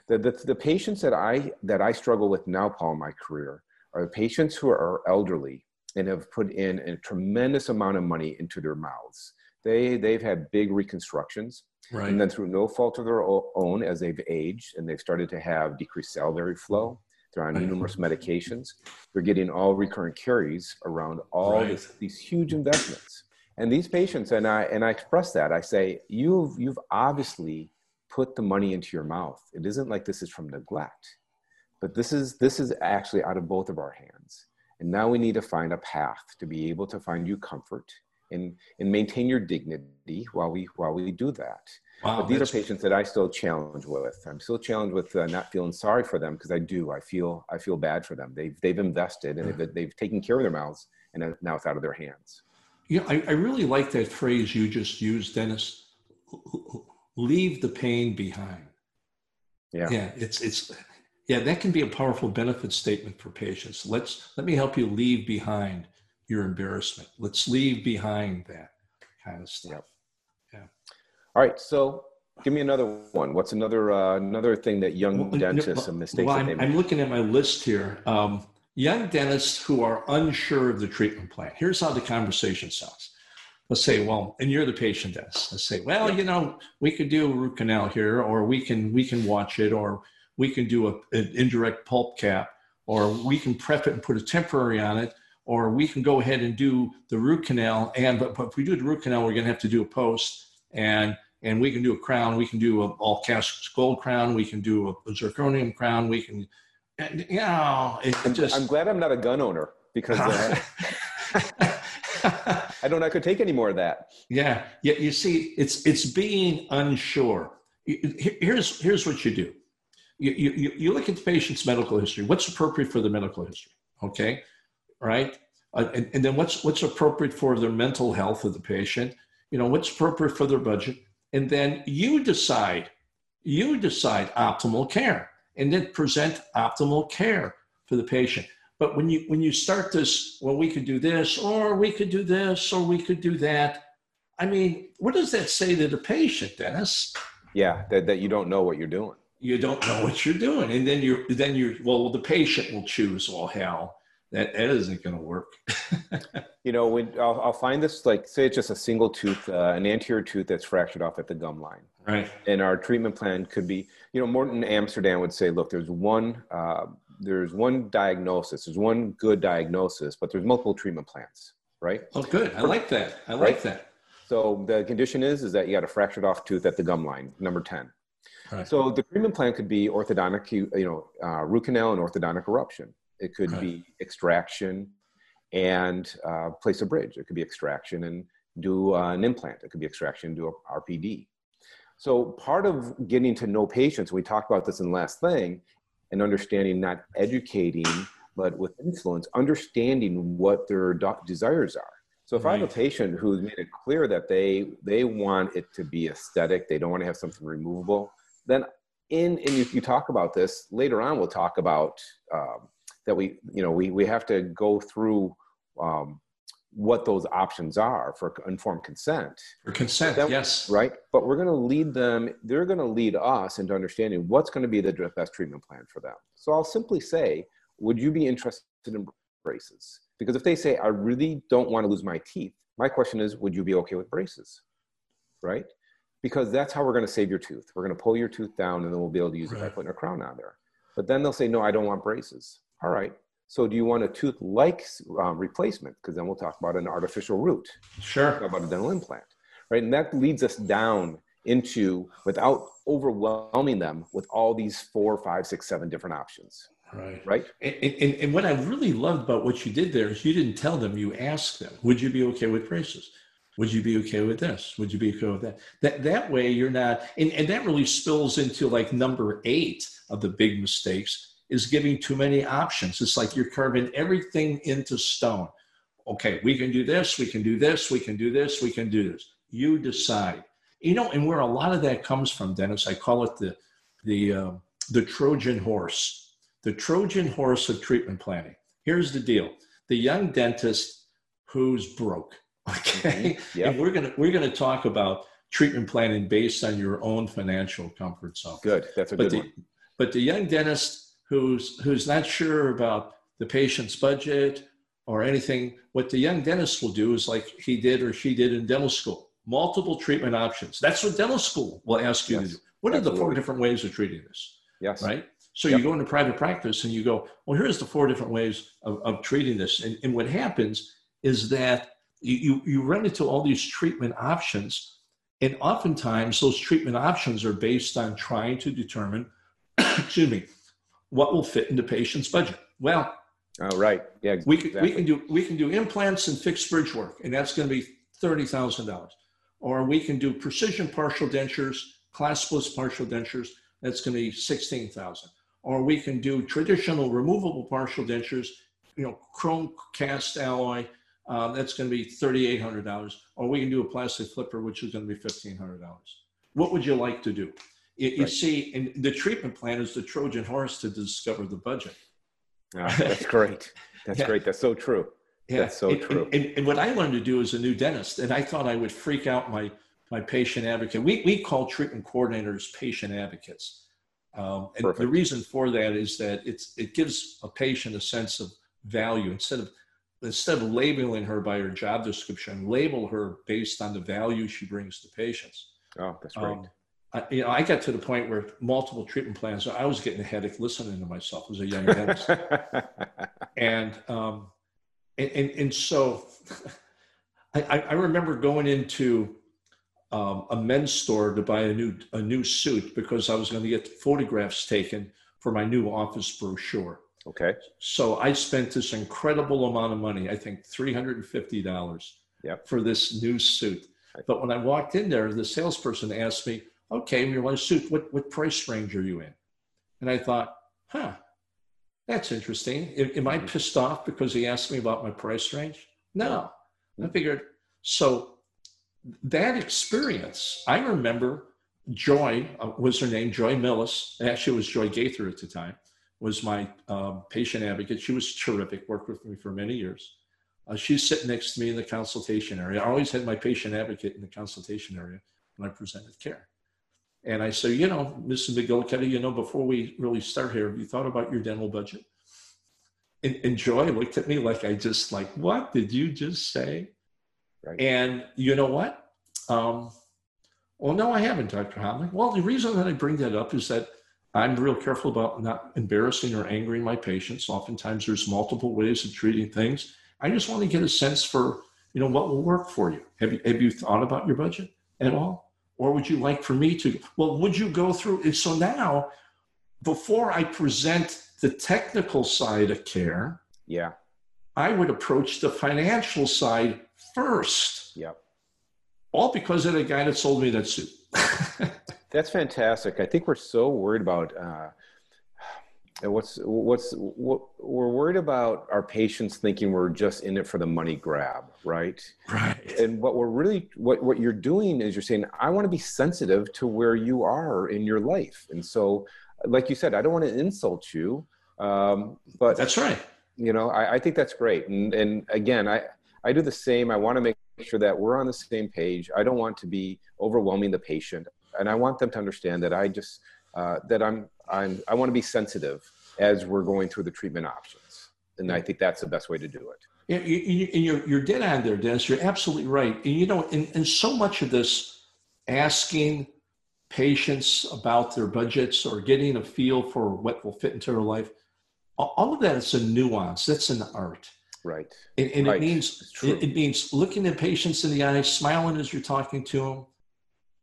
The, the, the patients that I, that I struggle with now, Paul, in my career, are patients who are elderly and have put in a tremendous amount of money into their mouths. They, they've had big reconstructions. Right. And then through no fault of their own, as they've aged and they've started to have decreased salivary flow, they're on numerous medications. They're getting all recurrent caries around all right. this, these huge investments. And these patients, and I and I express that. I say, you've you've obviously put the money into your mouth. It isn't like this is from neglect, but this is this is actually out of both of our hands. And now we need to find a path to be able to find you comfort and and maintain your dignity while we while we do that. Wow, but these are patients that I still challenge with. I'm still challenged with uh, not feeling sorry for them because I do. I feel I feel bad for them. They've they've invested and they've, they've taken care of their mouths, and now it's out of their hands. Yeah, I, I really like that phrase you just used, Dennis. Leave the pain behind. Yeah, yeah, it's it's yeah, that can be a powerful benefit statement for patients. Let's let me help you leave behind your embarrassment. Let's leave behind that kind of stuff. Yeah. All right, so give me another one. What's another uh, another thing that young well, dentists no, mistakes well, I'm, I'm, looking at my list here. Um, young dentists who are unsure of the treatment plan. Here's how the conversation sounds. Let's say, well, and you're the patient dentist. Let's say, well, you know, we could do a root canal here, or we can we can watch it, or we can do a, an indirect pulp cap, or we can prep it and put a temporary on it, or we can go ahead and do the root canal. And but, but if we do the root canal, we're going to have to do a post and and we can do a crown. We can do a all cast gold crown. We can do a, a zirconium crown. We can, and, you know, it just. I'm glad I'm not a gun owner because uh, I don't. I could take any more of that. Yeah, yeah. You see, it's it's being unsure. Here's here's what you do. You, you, you look at the patient's medical history. What's appropriate for the medical history? Okay, right? Uh, and, and then what's what's appropriate for the mental health of the patient? you know what's appropriate for their budget and then you decide you decide optimal care and then present optimal care for the patient but when you when you start this well we could do this or we could do this or we could do that i mean what does that say to the patient dennis yeah that, that you don't know what you're doing you don't know what you're doing and then you're then you're well the patient will choose well hell that, that isn't going to work. you know, when I'll, I'll, find this, like, say it's just a single tooth, uh, an anterior tooth that's fractured off at the gum line. Right. And our treatment plan could be, you know, Morton Amsterdam would say, look, there's one, uh, there's one diagnosis, there's one good diagnosis, but there's multiple treatment plans, right? Oh, good. I like that. I like right? that. So the condition is, is that you got a fractured off tooth at the gum line, number 10. Right. So the treatment plan could be orthodontic, you know, uh, root canal and orthodontic eruption. It could okay. be extraction and uh, place a bridge. It could be extraction and do uh, an implant. It could be extraction and do a RPD. So part of getting to know patients, we talked about this in the last thing, and understanding, not educating, but with influence, understanding what their desires are. So if right. I have a patient who's made it clear that they they want it to be aesthetic, they don't want to have something removable, then in and you, you talk about this later on. We'll talk about um, that we you know we we have to go through um, what those options are for informed consent. For consent, then, yes. Right. But we're going to lead them, they're going to lead us into understanding what's going to be the best treatment plan for them. So I'll simply say, would you be interested in braces? Because if they say, I really don't want to lose my teeth, my question is, would you be okay with braces? Right? Because that's how we're going to save your tooth. We're going to pull your tooth down and then we'll be able to use right. it by putting a crown on there. But then they'll say, no, I don't want braces. All right. So do you want a tooth-like um, replacement? Because then we'll talk about an artificial root. Sure. About a dental implant, right? And that leads us down into without overwhelming them with all these four, five, six, seven different options. Right. Right. And, and, and what I really loved about what you did there is you didn't tell them, you asked them, would you be okay with braces? Would you be okay with this? Would you be okay with that? That that way you're not, and, and that really spills into like number eight of the big mistakes is giving too many options. It's like you're carving everything into stone. Okay, we can do this, we can do this, we can do this, we can do this. You decide. You know, and where a lot of that comes from, Dennis, I call it the the uh, the Trojan horse, the Trojan horse of treatment planning. Here's the deal: the young dentist who's broke. Okay, mm-hmm. yep. and we're gonna we're gonna talk about treatment planning based on your own financial comfort zone. Good, that's a but good the, one. But the young dentist who's who's not sure about the patient's budget or anything, what the young dentist will do is like he did or she did in dental school, multiple treatment options. That's what dental school will ask you yes, to do. What absolutely. are the four different ways of treating this? Yes. Right. So yep. you go into private practice and you go, well, here's the four different ways of, of treating this. And, and what happens is that you, you run into all these treatment options. And oftentimes those treatment options are based on trying to determine, excuse me, what will fit into patient's budget? Well, oh, right. Yeah, we can, we can do we can do implants and fixed bridge work, and that's going to be thirty thousand dollars. Or we can do precision partial dentures, claspless partial dentures. That's going to be sixteen thousand. Or we can do traditional removable partial dentures, you know, chrome cast alloy. Um, that's going to be thirty-eight hundred dollars. Or we can do a plastic flipper, which is going to be fifteen hundred dollars. What would you like to do? You, you right. see, and the treatment plan is the Trojan horse to discover the budget. Oh, that's great. That's yeah. great. That's so true. Yeah. That's so and, true. And, and, and, what I learned to do as a new dentist, and I thought I would freak out my my patient advocate. We we call treatment coordinators patient advocates. Um, and Perfect. the reason for that is that it's it gives a patient a sense of value instead of instead of labeling her by her job description, label her based on the value she brings to patients. Oh, that's great. Um, I, you know, I got to the point where multiple treatment plans, I was getting a headache listening to myself as a young dentist. and, um, and, and, and, so I, I remember going into um, a men's store to buy a new, a new suit because I was going to get photographs taken for my new office brochure. Okay. So I spent this incredible amount of money, I think $350 yep. for this new suit. But when I walked in there, the salesperson asked me, okay, you want a suit, what, what price range are you in? And I thought, huh, that's interesting. Am, I mm-hmm. pissed off because he asked me about my price range? No. I figured, so that experience, I remember Joy, uh, was her name, Joy Millis. Actually, it was Joy Gaither at the time, was my um, patient advocate. She was terrific, worked with me for many years. Uh, she's sitting next to me in the consultation area. I always had my patient advocate in the consultation area when I presented care. And I said, you know, Mrs. McGillicuddy, you know, before we really start here, have you thought about your dental budget? And, and Joy looked at me like I just like, what did you just say? Right. And you know what? Um, well, no, I haven't, Dr. Homoly. Well, the reason that I bring that up is that I'm real careful about not embarrassing or angering my patients. Oftentimes there's multiple ways of treating things. I just want to get a sense for, you know, what will work for you. Have you, have you thought about your budget at all? Or would you like for me to? Well, would you go through? And so now, before I present the technical side of care, yeah, I would approach the financial side first. Yep. All because of the guy that sold me that suit. That's fantastic. I think we're so worried about uh, what's what's what we're worried about our patients thinking we're just in it for the money grab, right? Right. And what we're really what what you're doing is you're saying I want to be sensitive to where you are in your life, and so like you said, I don't want to insult you, um, but that's right. You know, I, I think that's great, and and again, I I do the same. I want to make sure that we're on the same page. I don't want to be overwhelming the patient, and I want them to understand that I just uh, that I'm I'm I want to be sensitive as we're going through the treatment options, and I think that's the best way to do it. Yeah, and you're you're dead on there, Dennis. You're absolutely right. And you know, and, and so much of this asking patients about their budgets or getting a feel for what will fit into their life, all of that is a nuance. That's an art. Right. And, and right. it means it, it, means looking at patients in the eyes, smiling as you're talking to them.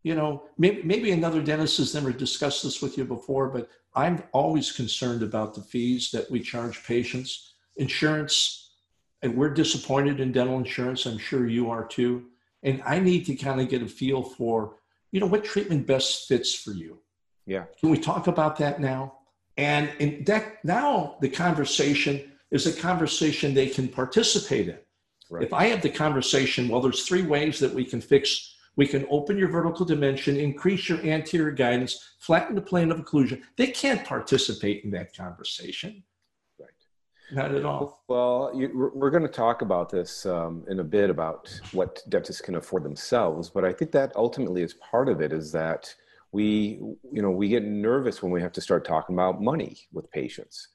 You know, maybe maybe another dentist has never discussed this with you before, but I'm always concerned about the fees that we charge patients. Insurance, and we're disappointed in dental insurance. I'm sure you are too. And I need to kind of get a feel for, you know, what treatment best fits for you. Yeah. Can we talk about that now? And in that now the conversation is a conversation they can participate in. Right. If I have the conversation, well, there's three ways that we can fix. We can open your vertical dimension, increase your anterior guidance, flatten the plane of occlusion. They can't participate in that conversation. Right. Not at all. Well, you, we're going to talk about this um, in a bit about what dentists can afford themselves, but I think that ultimately is part of it is that we, you know, we get nervous when we have to start talking about money with patients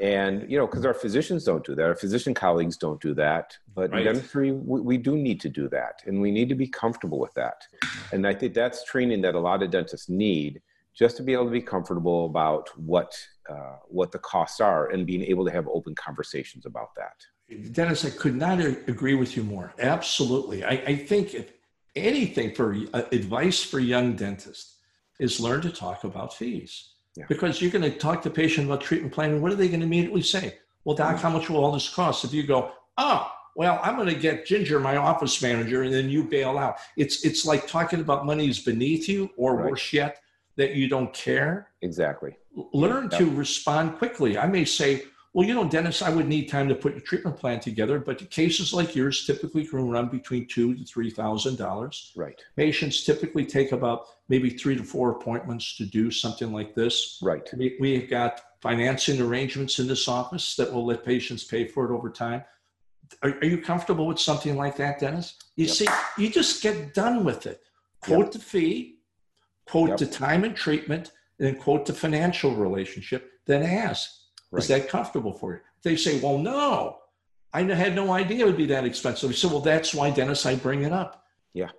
and, you know, because our physicians don't do that, our physician colleagues don't do that. But right. in dentistry, we, we, do need to do that. And we need to be comfortable with that. And I think that's training that a lot of dentists need just to be able to be comfortable about what, uh, what the costs are and being able to have open conversations about that. Dennis, I could not agree with you more. Absolutely. I, I think if anything for uh, advice for young dentists is learn to talk about fees yeah. Because you're going to talk to the patient about treatment planning. What are they going to immediately say? Well, doc, mm. how much will all this cost? If you go, oh, well, I'm going to get Ginger, my office manager, and then you bail out. It's it's like talking about money is beneath you, or right. worse yet, that you don't care. Exactly. Learn yeah. to respond quickly. I may say, well, you know, Dennis, I would need time to put a treatment plan together, but cases like yours typically can run between two to three thousand dollars. Right. Patients typically take about maybe three to four appointments to do something like this. Right. We, we've got financing arrangements in this office that will let patients pay for it over time. Are, are you comfortable with something like that, Dennis? You yep. see, you just get done with it. Quote yep. the fee, quote yep. the time and treatment, and then quote the financial relationship. Then ask Right. Is that comfortable for you? They say, well, no, I had no idea it would be that expensive. I said, well, that's why, Dennis, I bring it up. Yeah,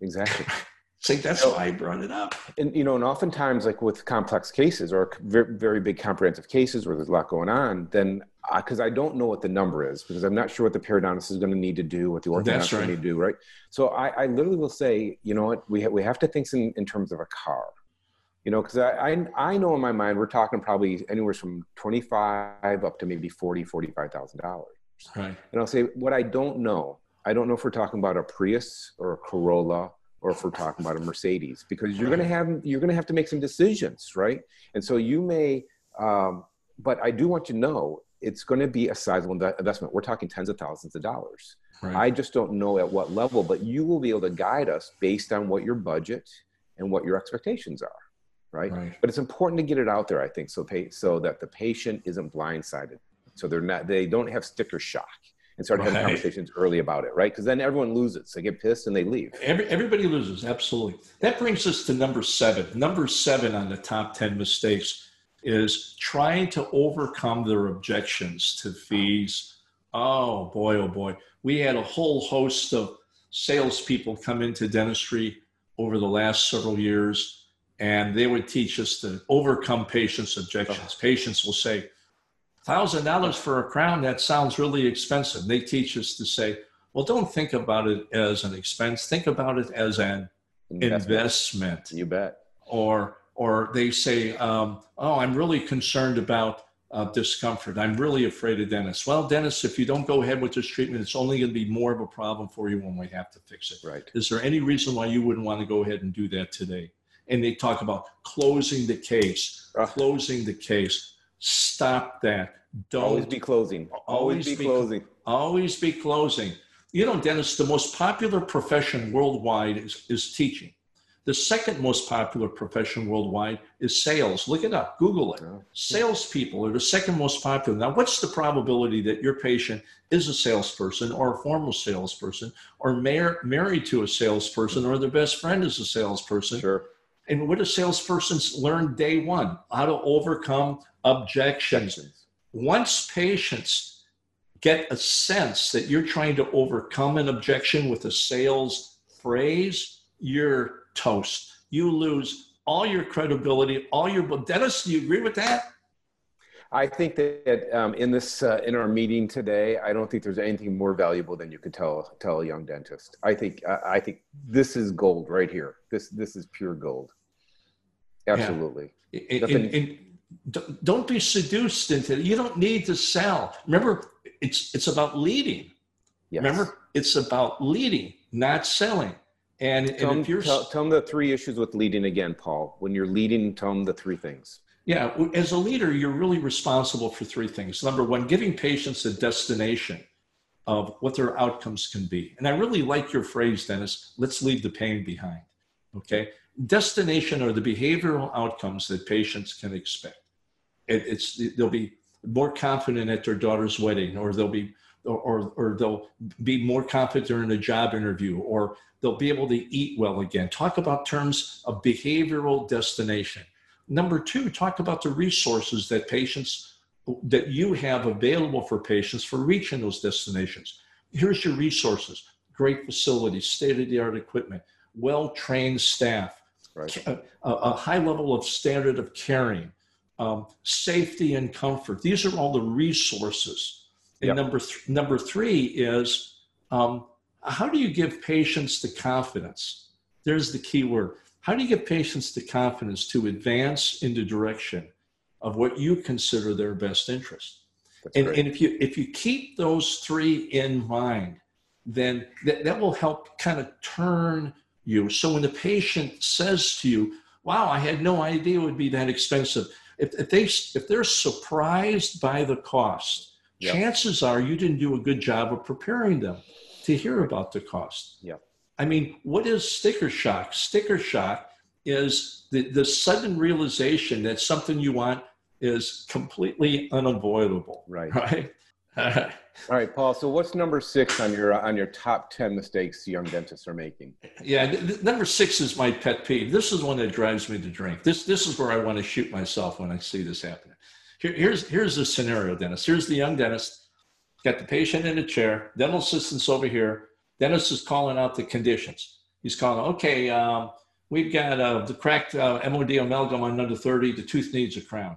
exactly. Say that's so, why I brought it up. And you know, and oftentimes, like with complex cases or very, very big comprehensive cases where there's a lot going on, then because uh, I don't know what the number is because I'm not sure what the periodontist is going to need to do, what the orthodontist is going to need to do, right? So I, I literally will say, you know what, we ha- we have to think in, in terms of a car you know because I, I, I know in my mind we're talking probably anywhere from 25 up to maybe 40 45000 dollars. Right. And i'll say what i don't know i don't know if we're talking about a prius or a corolla or if we're talking about a mercedes because you're going to have you're going to have to make some decisions right? And so you may um, but i do want you to know it's going to be a sizable investment. We're talking tens of thousands of dollars. Right. i just don't know at what level but you will be able to guide us based on what your budget and what your expectations are right? right? But it's important to get it out there, I think, so pay, so that the patient isn't blindsided, so they're not they don't have sticker shock and start right. having conversations early about it, right? Because then everyone loses. They get pissed and they leave. Every, everybody loses, absolutely. That brings us to number seven. Number seven on the top 10 mistakes is trying to overcome their objections to fees. Oh boy, oh boy. We had a whole host of salespeople come into dentistry over the last several years and they would teach us to overcome patients' objections. Oh. Patients will say, thousand dollars for a crown, that sounds really expensive. They teach us to say, well, don't think about it as an expense. Think about it as an investment. investment. You bet. Or, or they say, um, oh, I'm really concerned about uh, discomfort. I'm really afraid of dentists. Well, dentist, if you don't go ahead with this treatment, it's only going to be more of a problem for you when we have to fix it. Right. Is there any reason why you wouldn't want to go ahead and do that today? And they talk about closing the case, uh, closing the case. Stop that. Don't always be closing. Always, always be, be closing. Always be closing. You know, Dennis, the most popular profession worldwide is, is teaching. The second most popular profession worldwide is sales. Look it up, Google it. Salespeople are the second most popular. Now, what's the probability that your patient is a salesperson or a former salesperson or mar- married to a salesperson or their best friend is a salesperson? Sure. And what do salespersons learn day one? How to overcome objections. Once patients get a sense that you're trying to overcome an objection with a sales phrase, you're toast. You lose all your credibility, all your. Dennis, do you agree with that? I think that um, in this uh, in our meeting today, I don't think there's anything more valuable than you could tell tell a young dentist. I think I, I think this is gold right here. This this is pure gold. Absolutely. Yeah. And, and, don't be seduced into it. You don't need to sell. Remember, it's it's about leading. Yes. Remember, it's about leading, not selling. And, tell, and if you're tell, tell them the three issues with leading again, Paul. When you're leading, tell them the three things. Yeah, as a leader, you're really responsible for three things. Number one, giving patients a destination of what their outcomes can be. And I really like your phrase, Dennis. Let's leave the pain behind. Okay, destination are the behavioral outcomes that patients can expect. It, it's they'll be more confident at their daughter's wedding, or they'll be or, or, or they'll be more confident in a job interview, or they'll be able to eat well again. Talk about terms of behavioral destination. Number two, talk about the resources that patients that you have available for patients for reaching those destinations. Here's your resources: great facilities, state-of-the-art equipment, well-trained staff, right. a, a, high level of standard of caring, um, safety and comfort. These are all the resources. And yep. number th- number three is um, how do you give patients the confidence? There's the key word. How do you give patients the confidence to advance in the direction of what you consider their best interest? And, and, if you if you keep those three in mind, then that, that will help kind of turn you. So when the patient says to you, "Wow, I had no idea it would be that expensive," if, if they if they're surprised by the cost, yep. chances are you didn't do a good job of preparing them to hear about the cost. Yeah. I mean, what is sticker shock? Sticker shock is the, the sudden realization that something you want is completely unavoidable. Right. Right. All right, Paul. So what's number six on your on your top ten mistakes young dentists are making? Yeah, th- th- number six is my pet peeve. This is one that drives me to drink. This this is where I want to shoot myself when I see this happening. Here, here's here's the scenario, Dennis. Here's the young dentist got the patient in a chair, dental assistant's over here. Dentist is calling out the conditions. He's calling, okay, um, we've got uh, the cracked uh, MOD amalgam on number 30, the tooth needs a crown.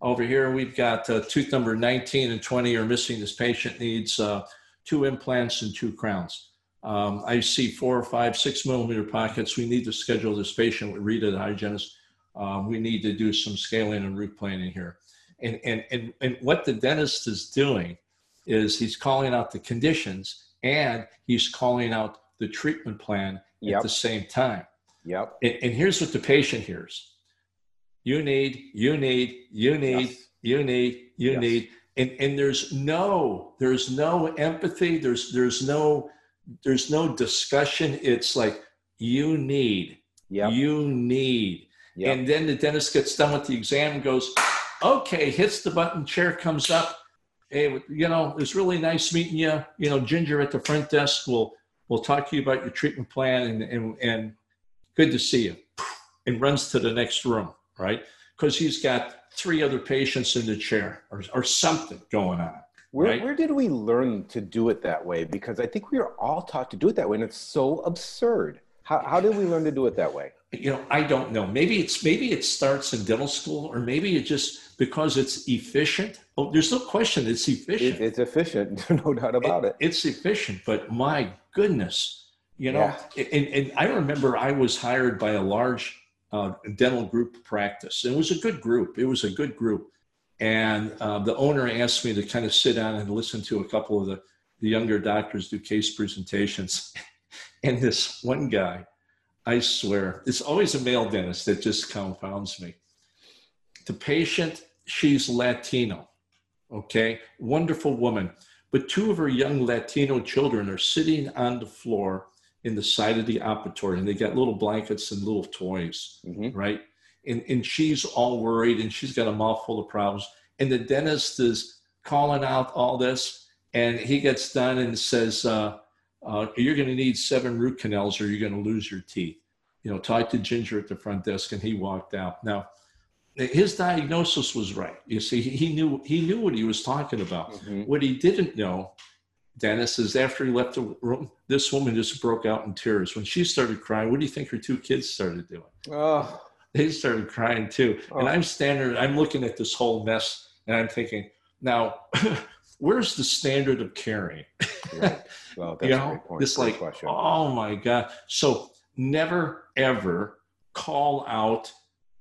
Over here, we've got uh, tooth number 19 and 20 are missing. This patient needs uh, two implants and two crowns. Um, I see four or five, six millimeter pockets. We need to schedule this patient with Rita, the hygienist. Um, we need to do some scaling and root planing here. And, and, and, and what the dentist is doing is he's calling out the conditions and he's calling out the treatment plan yep. at the same time. Yep. And, and, here's what the patient hears: you need, you need, you need, yes. you need, you yes. need, and and there's no, there's no empathy. There's there's no, there's no discussion. It's like you need, yep. you need, yep. and then the dentist gets done with the exam and goes, okay, hits the button, chair comes up hey, you know, it's really nice meeting you. You know, Ginger at the front desk will will talk to you about your treatment plan and and, and good to see you. And runs to the next room, right? Because he's got three other patients in the chair or, or something going on. Where, right? where did we learn to do it that way? Because I think we are all taught to do it that way, and it's so absurd. How, how did we learn to do it that way? You know, I don't know. Maybe it's maybe it starts in dental school, or maybe it just because it's efficient. Oh, there's no question it's efficient. It, it's efficient, no doubt about it, it, It's efficient, but my goodness, you know. Yeah. And, and I remember I was hired by a large uh, dental group practice. It was a good group. It was a good group, and uh, the owner asked me to kind of sit down and listen to a couple of the, the younger doctors do case presentations. And this one guy, I swear, it's always a male dentist that just confounds me. The patient, she's Latino, okay? Wonderful woman. But two of her young Latino children are sitting on the floor in the side of the operatory, and they got little blankets and little toys, mm-hmm. right? And and she's all worried, and she's got a mouthful of problems, and the dentist is calling out all this, and he gets done and says, uh, uh, "You're going to need seven root canals, or you're going to lose your teeth." You know, talk to Ginger at the front desk, and he walked out. Now his diagnosis was right. You see, he knew he knew what he was talking about. Mm-hmm. What he didn't know, Dennis, is after he left the room, this woman just broke out in tears. When she started crying, what do you think her two kids started doing? Oh. They started crying too. Oh. And I'm standing, I'm looking at this whole mess, and I'm thinking, now, where's the standard of caring? Right. Well, that's you know, this like, question. oh my god. So never ever call out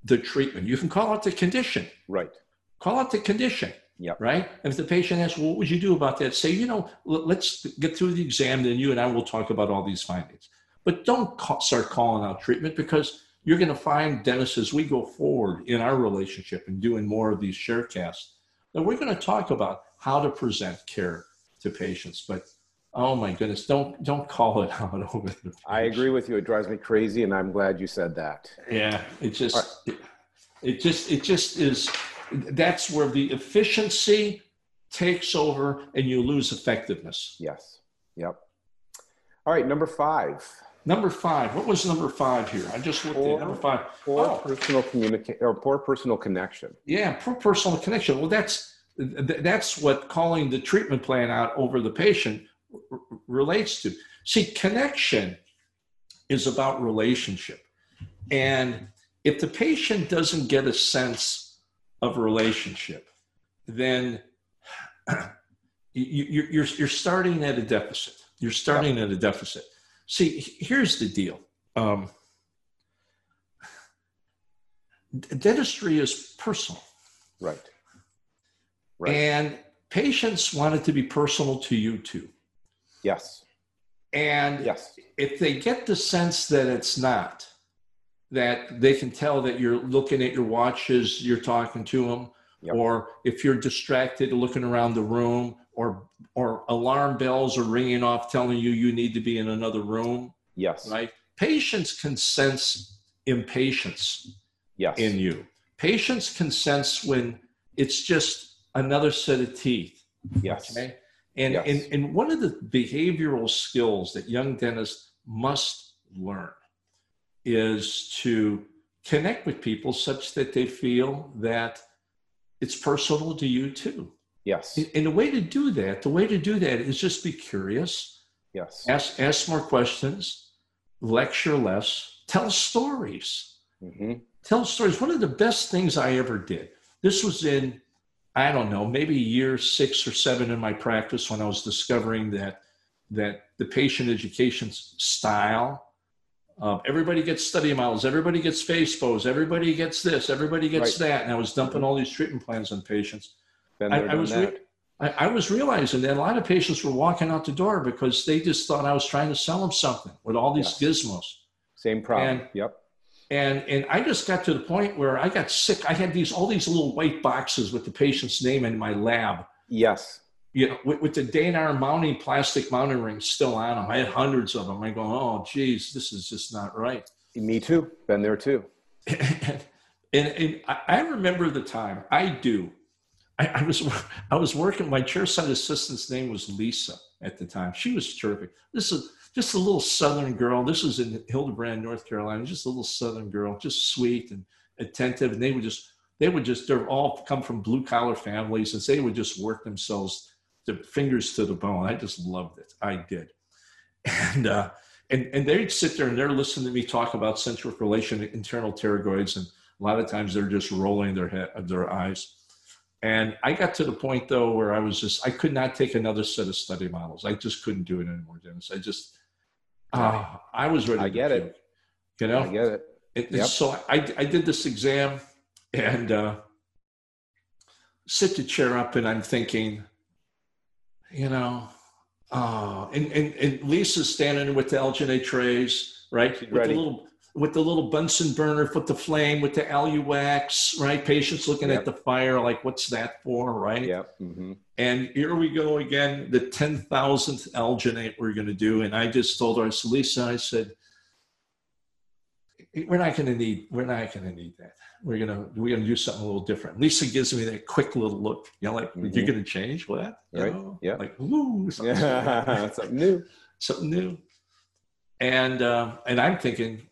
the treatment. You can call out the condition. Right. Call out the condition. Yeah. Right. And if the patient asks, well, what would you do about that? Say, you know, let's get through the exam, then you and I will talk about all these findings. But don't call, start calling out treatment because you're going to find, Dennis, as we go forward in our relationship and doing more of these share sharecasts, that we're going to talk about how to present care to patients. But Oh my goodness! Don't don't call it out over the. I agree with you. It drives me crazy, and I'm glad you said that. Yeah, it just right. it, it just it just is. That's where the efficiency takes over, and you lose effectiveness. Yes. Yep. All right, number five. Number five. What was number five here? I just looked poor, at number five. Poor oh. personal communication or poor personal connection. Yeah, poor personal connection. Well, that's that's what calling the treatment plan out over the patient relates to. See, connection is about relationship. And if the patient doesn't get a sense of relationship, then you, are you're, you're starting at a deficit. You're starting at a deficit. See, here's the deal. Um, dentistry is personal. Right. Right. And patients want it to be personal to you too. Yes. And yes. if they get the sense that it's not, that they can tell that you're looking at your watch as you're talking to them, yep. or if you're distracted looking around the room, or or alarm bells are ringing off telling you you need to be in another room. Yes. Right. Patients can sense impatience yes. in you. Patients can sense when it's just another set of teeth. Yes. Okay? And, yes. and, and one of the behavioral skills that young dentists must learn is to connect with people such that they feel that it's personal to you too. Yes. And, the way to do that, the way to do that is just be curious. Yes. Ask, ask more questions, lecture less, tell stories. Mm-hmm. Tell stories. One of the best things I ever did, this was in I don't know, maybe year six or seven in my practice when I was discovering that that the patient education style, uh, everybody gets study models, everybody gets face bows, everybody gets this, everybody gets right. that, and I was dumping all these treatment plans on patients. I, I, was re- I, I, was realizing that a lot of patients were walking out the door because they just thought I was trying to sell them something with all these yes. gizmos. Same problem. And, yep and and I just got to the point where I got sick. I had these all these little white boxes with the patient's name in my lab. Yes. You know, with, with the Denar mounting plastic mounting rings still on them. I had hundreds of them. I go, oh, geez, this is just not right. Me too. Been there too. and, and, and I remember the time. I do. I, I was I was working. My chairside assistant's name was Lisa at the time. She was terrific. This is just a little southern girl. This was in Hildebran, North Carolina. Just a little southern girl, just sweet and attentive. And they would just, they would just, they're all come from blue collar families, and they would just work themselves their fingers to the bone. I just loved it. I did. And uh, and and they'd sit there and they're listening to me talk about central relation internal pterygoids, and a lot of times they're just rolling their head, their eyes. And I got to the point though where I was just I could not take another set of study models. I just couldn't do it anymore, Dennis. I just uh, I was ready. I get it. You know, I get it. it yep. So I, I did this exam and uh, sit the chair up, and I'm thinking, you know, uh, and, and, and Lisa's standing with the Alginate trays, right? With ready. the little with the little Bunsen burner, with the flame, with the Aluwax, right? Patients looking Yep. at the fire, like, what's that for, right? Yep. hmm And here we go again, the 10,000th alginate we're going to do. And I just told her, I said, Lisa, I said, we're not going to need, we're not going to need that. We're going to, we're to do something a little different. Lisa gives me that quick little look, you know, like, Mhm. you're going to change what? You Right. know? Yeah. Like, ooh, something, Yeah. Something new. something new. And, uh, and I'm thinking,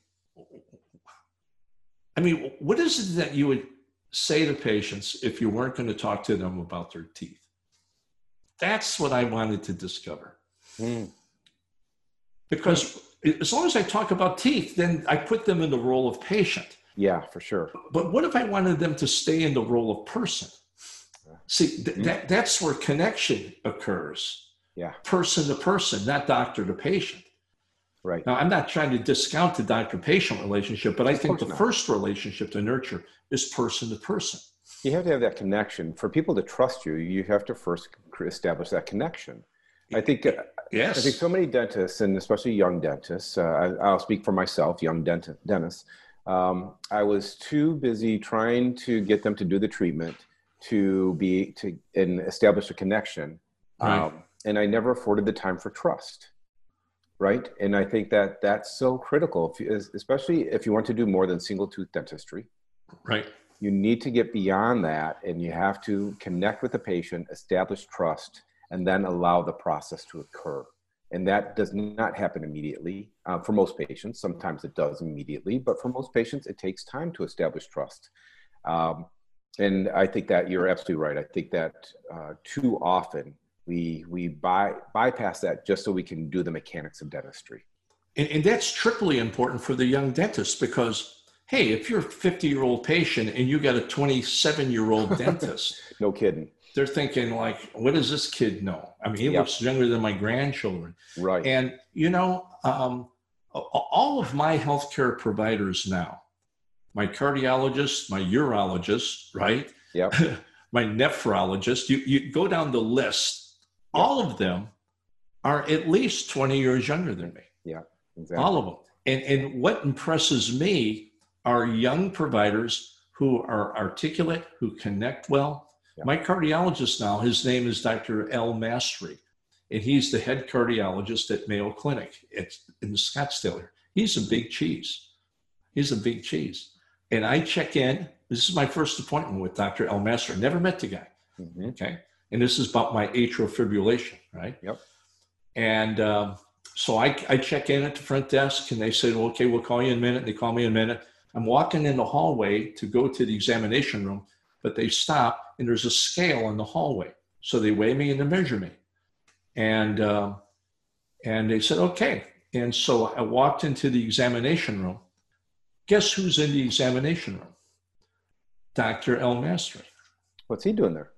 I mean, what is it that you would say to patients if you weren't going to talk to them about their teeth? That's what I wanted to discover. Mm. Because as long as I talk about teeth, then I put them in the role of patient. Yeah, for sure. But what if I wanted them to stay in the role of person? See, th- that, that's where connection occurs Yeah. person to person, not doctor to patient. Right. Now, I'm not trying to discount the doctor patient relationship, but I think the not. first relationship to nurture is person to person. You have to have that connection. For people to trust you, you have to first establish that connection. I think uh, Yes. I think so many dentists, and especially young dentists, uh, I, I'll speak for myself, young dent- dentists. Um, I was too busy trying to get them to do the treatment to be to and establish a connection, Right. um, and I never afforded the time for trust. Right, and I think that that's so critical, if you, especially if you want to do more than single tooth dentistry right. you need to get beyond that and you have to connect with the patient establish trust and then allow the process to occur and that does not happen immediately uh, for most patients. Sometimes it does immediately but for most patients it takes time to establish trust. Um, and i think that you're absolutely right. I think that uh, too often we we by, bypass that just so we can do the mechanics of dentistry. And, and that's triply important for the young dentist because, hey, if you're a 50 year old patient and you got a 27 year old dentist, no kidding they're thinking, like, what does this kid know? I mean, he Yep. looks younger than my grandchildren. right And, you know, um, all of my healthcare providers now, my cardiologist, my urologist, right? Yep. my nephrologist, you, you go down the list, all of them are at least 20 years younger than me. Yeah, exactly All of them. And, and what impresses me are young providers who are articulate, who connect well. Yeah. My cardiologist now, his name is Dr. L. Mastery, and he's the head cardiologist at Mayo Clinic it's in Scottsdale. He's a big cheese. He's a big cheese. And I check in. This is my first appointment with Dr. L. Mastery. Never met the guy. Mhm. Okay. And this is about my atrial fibrillation, right? Yep. And um, so I, I check in at the front desk and they said, well, okay, we'll call you in a minute. And They call me in a minute. I'm walking in the hallway to go to the examination room, but they stop and there's a scale in the hallway. So they weigh me and they measure me. And, um, and they said, okay. And so I walked into the examination room. Guess who's in the examination room? Dr. El Mastery. what's he doing there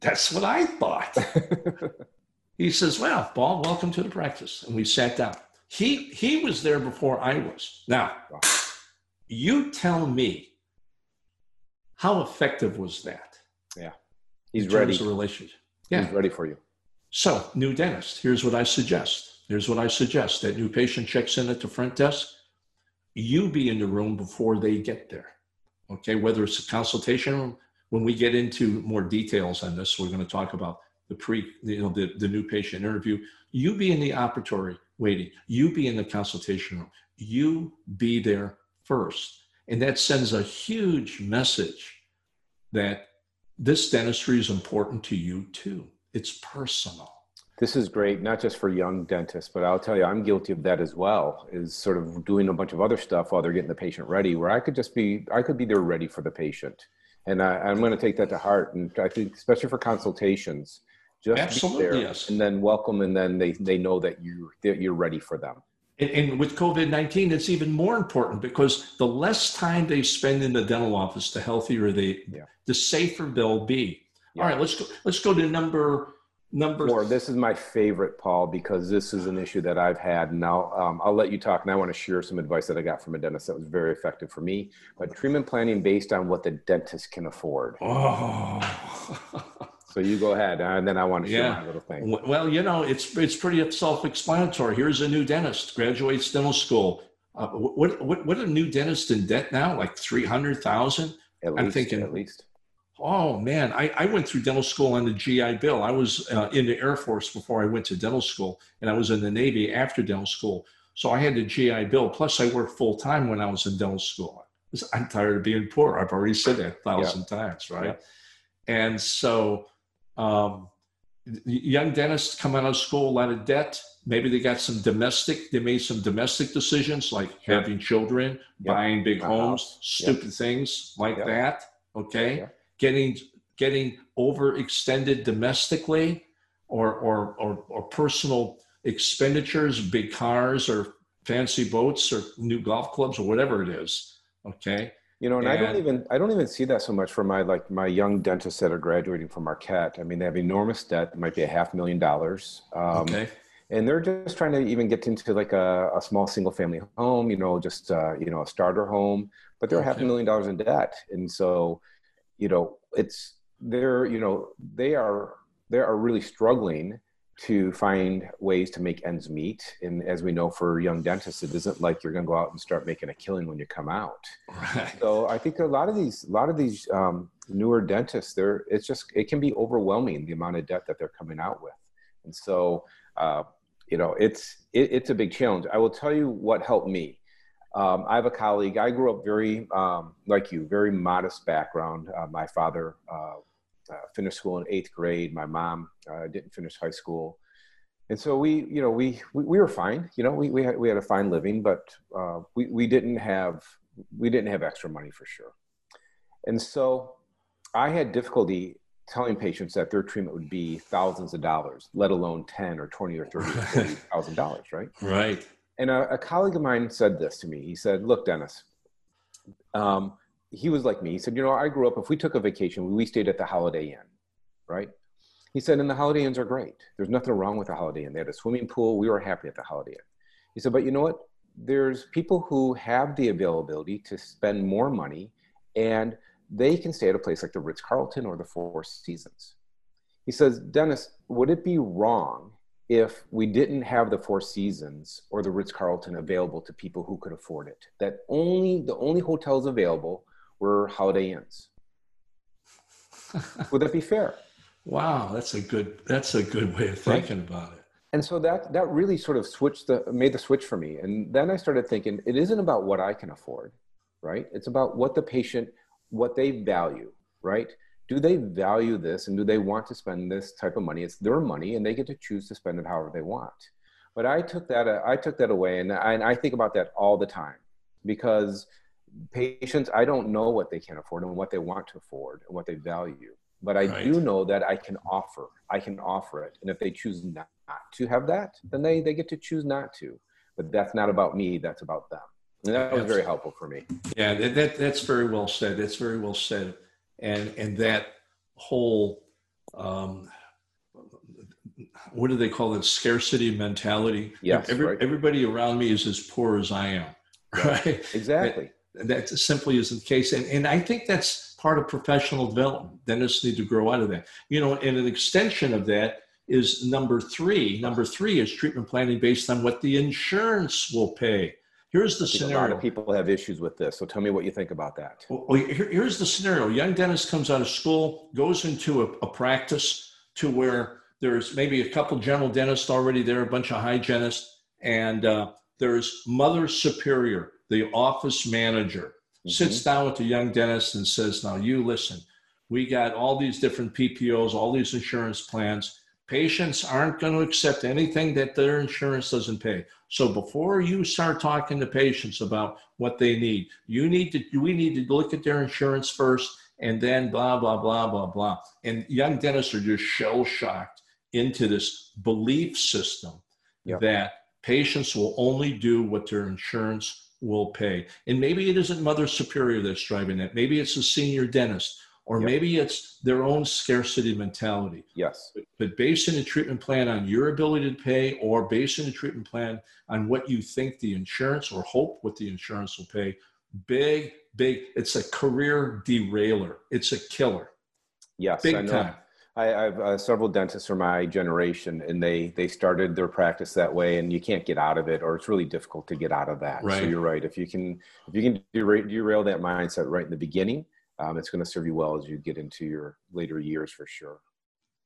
That's what I thought. he says, "Well, Paul, welcome to the practice." And we sat down. He he was there before I was. Now, Wow. you tell me, how effective was that? Yeah. He's ready relationship. Yeah. he's ready for you So, new dentist. Here's what I suggest. Here's what I suggest. That new patient checks in at the front desk. You be in the room before they get there. Okay, whether it's a consultation room. When we get into more details on this, we're going to talk about the pre, you know, the, the new patient interview. You be in the operatory waiting. You be in the consultation room. You be there first. And that sends a huge message that this dentistry is important to you too. It's personal. This is great, not just for young dentists, but I'll tell you, I'm guilty of that as well. Is sort of doing a bunch of other stuff while they're getting the patient ready, where I could just be, I could be there ready for the patient, and I, I'm going to take that to heart. And I think, especially for consultations, just Absolutely, be there, yes. and then welcome, and then they they know that you that you're ready for them. And, and with COVID 19, it's even more important because the less time they spend in the dental office, the healthier they, Yeah. the safer they'll be. Yeah. All right, let's go. Let's go to number number. Or this is my favorite, Paul, because this is an issue that I've had. Now, um, I'll let you talk, and I want to share some advice that I got from a dentist that was very effective for me. But treatment planning based on what the dentist can afford. Oh. So you go ahead, and then I want to share Yeah. my little thing. well, you know, it's it's pretty self-explanatory. Here's a new dentist, graduates dental school. Uh, what, what, what a new dentist in debt now? Like 300,000? I'm thinking at least. Oh man, I, I went through dental school on the GI Bill. I was uh, in the Air Force before I went to dental school, and I was in the Navy after dental school. So I had the GI Bill. Plus, I worked full time when I was in dental school. I'm tired of being poor. I've already said that a thousand yeah. times, right? Yeah. And so, um, young dentists come out of school a lot of debt. Maybe they got some domestic. They made some domestic decisions like having children, buying big homes, stupid things like that. Okay getting getting overextended domestically or, or, or, or personal expenditures, big cars or fancy boats or new golf clubs or whatever it is. Okay. You know, and, and, I don't even I don't even see that so much for my like my young dentists that are graduating from Marquette. I mean, they have enormous debt. It might be a half million dollars. Um, okay. And they're just trying to even get into like a, a small single family home. You know, just uh, you know a starter home, but they're okay. half a million dollars in debt. And so, you know, it's they're you know they are they are really struggling to find ways to make ends meet. And as we know, for young dentists, it isn't like you're going to go out and start making a killing when you come out. Right. So I think a lot of these, a lot of these um, newer dentists, they're, it's just, it can be overwhelming the amount of debt that they're coming out with. And so, uh, you know, it's, it, it's a big challenge. I will tell you what helped me. Um, I have a colleague. I grew up very, um, like you, very modest background. Uh, my father uh, uh, finished school in eighth grade. My mom uh, didn't finish high school, and so we, you know, we we, we were fine. You know, we we had we had a fine living, but uh, we we didn't have we didn't have extra money for sure. And so I had difficulty telling patients that their treatment would be thousands of dollars, let alone ten or twenty or thirty or forty thousand dollars, right? Right. And a, a, colleague of mine said this to me. He said, "Look, Dennis." Um, he was like me. He said, "You know, I grew up. If we took a vacation, we stayed at the Holiday Inn, right?" He said, "And the Holiday Inns are great. There's nothing wrong with the Holiday Inn. They had a swimming pool. We were happy at the Holiday Inn." He said, "But you know what? There's people who have the availability to spend more money, and they can stay at a place like the Ritz Carlton or the Four Seasons." He says, "Dennis, would it be wrong if we didn't have the Four Seasons or the Ritz Carlton available to people who could afford it. That only the only hotels available were Holiday Inns. Would that be fair? Wow, that's a good that's a good way of thinking right? about it. And so that that really sort of switched the made the switch for me. And then I started thinking it isn't about what I can afford, right? It's about what the patient what they value, right? do they value this and do they want to spend this type of money it's their money and they get to choose to spend it however they want but i took that i took that away and I, and I think about that all the time because patients i don't know what they can afford and what they want to afford and what they value but i right. do know that i can offer i can offer it. And if they choose not to have that then they they get to choose not to. But that's not about me that's about them. And that was very helpful for me. Yeah that, that that's very well said that's very well said. And and that whole um, what do they call it scarcity mentality? Yes, Every, right. everybody around me is as poor as i am right? exactly that, simply isn't the case and, and i think that's part of professional development dentists need to grow out of that you know and an extension of that is number three number three is treatment planning based on what the insurance will pay Here's the scenario. A lot of people have issues with this. So tell me what you think about that. Well, here's the scenario. Young dentist comes out of school, goes into a, a practice to where there's maybe a couple general dentists already there, a bunch of hygienists, and uh, there's mother superior, the office manager, mm-hmm. sits down with the young dentist and says, Now, you listen, we got all these different PPOs, all these insurance plans. Patients aren't going to accept anything that their insurance doesn't pay. So before you start talking to patients about what they need, you need to we need to look at their insurance first and then blah blah blah blah blah. And young dentists are just shell shocked into this belief system yep. that patients will only do what their insurance will pay. And maybe it isn't Mother Superior that's driving that. Maybe it's a senior dentist or yep. maybe it's their own scarcity mentality. Yes. But, but basing a treatment plan on your ability to pay or basing a treatment plan on what you think the insurance or hope what the insurance will pay, big, big, it's a career derailer. It's a killer. Yes. Big time. I, I have uh, several dentists from my generation, and they they started their practice that way, and you can't get out of it, or it's really difficult to get out of that. Right. So you're right. If you can if you can derail, derail that mindset right in the beginning, um, it's going to serve you well as you get into your later years for sure.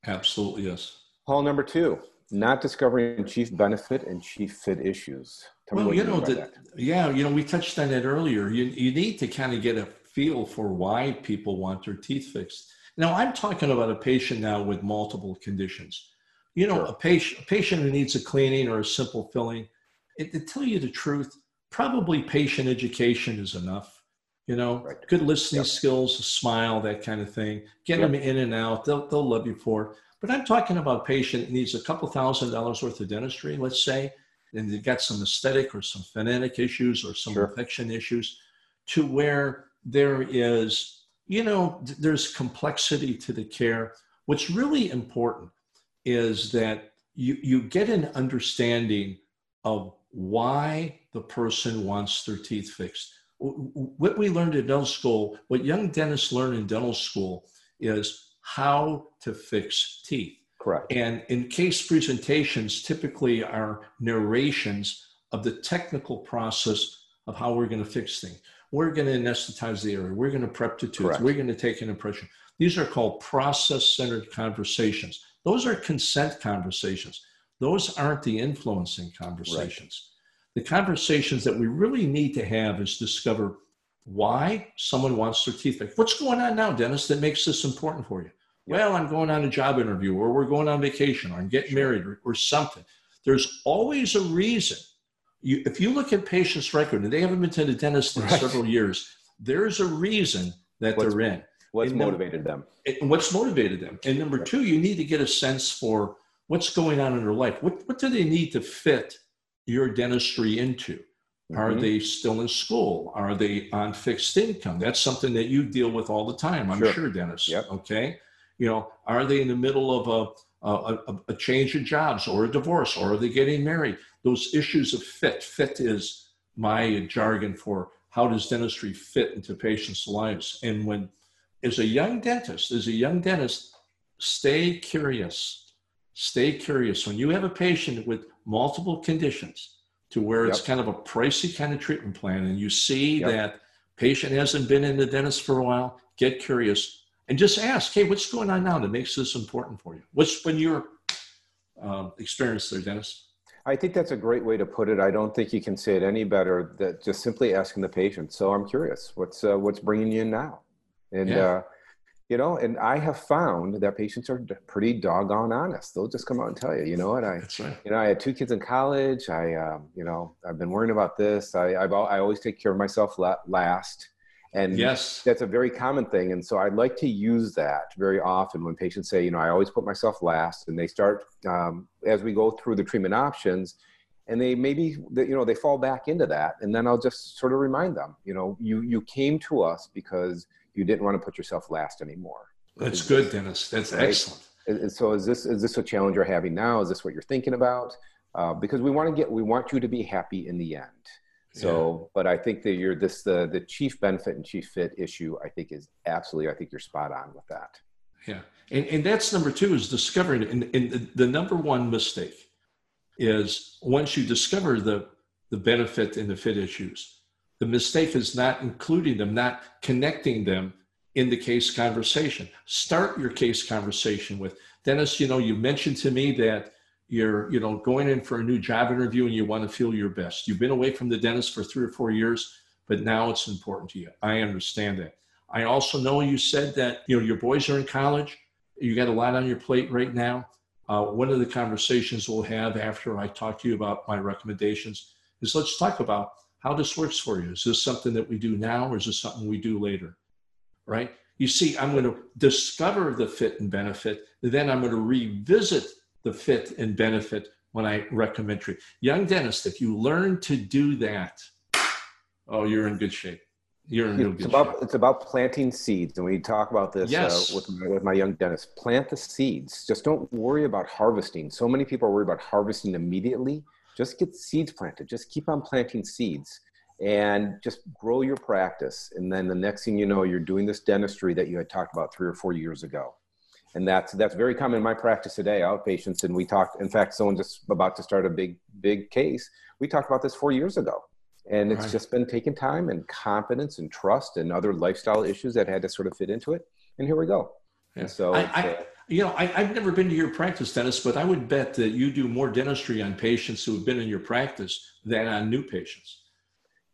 Absolutely, yes. Paul, number two, not discovering chief benefit and chief fit issues. Tell well, you, you know, the, yeah, you know, we touched on that earlier. You you need to kind of get a feel for why people want their teeth fixed now, I'm talking about a patient now with multiple conditions. You know, sure. a, patient, a patient who needs a cleaning or a simple filling, it, to tell you the truth, probably patient education is enough. You know, right. good listening yep. skills, a smile, that kind of thing. Get yep. them in and out. They'll, they'll love you for it. But I'm talking about a patient that needs a couple thousand dollars worth of dentistry, let's say, and they've got some aesthetic or some phonetic issues or some sure. infection issues to where there is you know, there's complexity to the care. What's really important is that you, you get an understanding of why the person wants their teeth fixed. What we learned in dental school, what young dentists learn in dental school is how to fix teeth. Correct. And in case presentations typically are narrations of the technical process of how we're going to fix things. We're going to anesthetize the area. We're going to prep the tooth. Correct. We're going to take an impression. These are called process centered conversations. Those are consent conversations. Those aren't the influencing conversations. Right. The conversations that we really need to have is discover why someone wants their teeth fixed. What's going on now, Dennis, that makes this important for you? Well, I'm going on a job interview, or we're going on vacation, or I'm getting married, or, or something. There's always a reason you, if you look at patients' record and they haven't been to the dentist in right. several years, there's a reason that what's, they're in. What's motivated them? And what's motivated them? And number two, you need to get a sense for what's going on in their life. What, what do they need to fit your dentistry into? Mm-hmm. Are they still in school? Are they on fixed income? That's something that you deal with all the time, I'm sure, sure Dennis. Yep. Okay. You know, are they in the middle of a, a, a, change of jobs or a divorce or are they getting married? Those issues of fit. Fit is my jargon for how does dentistry fit into patients' lives. And when, as a young dentist, as a young dentist, stay curious. Stay curious. When you have a patient with multiple conditions to where yep. it's kind of a pricey kind of treatment plan, and you see yep. that patient hasn't been in the dentist for a while, get curious and just ask, hey, what's going on now that makes this important for you? What's been your uh, experience there, Dennis? I think that's a great way to put it. I don't think you can say it any better. That just simply asking the patient. So I'm curious, what's uh, what's bringing you in now? And yeah. uh, you know, and I have found that patients are pretty doggone honest. They'll just come out and tell you, you know what, I, right. you know, I had two kids in college. I, um, you know, I've been worrying about this. I, I've, I always take care of myself last. And yes, that's a very common thing. And so I'd like to use that very often when patients say, you know, I always put myself last, and they start um, as we go through the treatment options, and they maybe you know they fall back into that, and then I'll just sort of remind them, you know, you you came to us because you didn't want to put yourself last anymore. That's is good, this, Dennis. That's right? excellent. And so is this is this a challenge you're having now? Is this what you're thinking about? Uh, because we want to get we want you to be happy in the end. So, yeah. but I think that you're this the the chief benefit and chief fit issue. I think is absolutely. I think you're spot on with that. Yeah, and and that's number two is discovering. And, and the, the number one mistake is once you discover the the benefit and the fit issues, the mistake is not including them, not connecting them in the case conversation. Start your case conversation with Dennis. You know, you mentioned to me that you're you know going in for a new job interview and you want to feel your best. You've been away from the dentist for three or four years but now it's important to you. I understand that. I also know you said that you know your boys are in college. You got a lot on your plate right now. Uh, one of the conversations we'll have after i talk to you about my recommendations is let's talk about how this works for you. Is this something that we do now or is this something we do later? Right? You see i'm going to discover the fit and benefit then i'm going to revisit the fit and benefit when I recommend treatment. Young dentist, if you learn to do that, oh, you're in good shape. You're in real good about, shape. It's about planting seeds. And we talk about this uh, yes. uh, with, my, with my young dentist. Plant the seeds. Just don't worry about harvesting. So many people are worried about harvesting immediately. Just get seeds planted. Just keep on planting seeds and just grow your practice. And then the next thing you know, you're doing this dentistry that you had talked about three or four years ago and that's that's very common in my practice today outpatients. And we talked in fact someone just about to start a big big case. We talked about this four years ago. And it's right. just been taking time and confidence and trust and other lifestyle issues that had to sort of fit into it. And here we go. Yeah. and so I, I, uh, you know I, have never been to your practice dennis but i would bet that you do more dentistry on patients who have been in your practice than on new patients.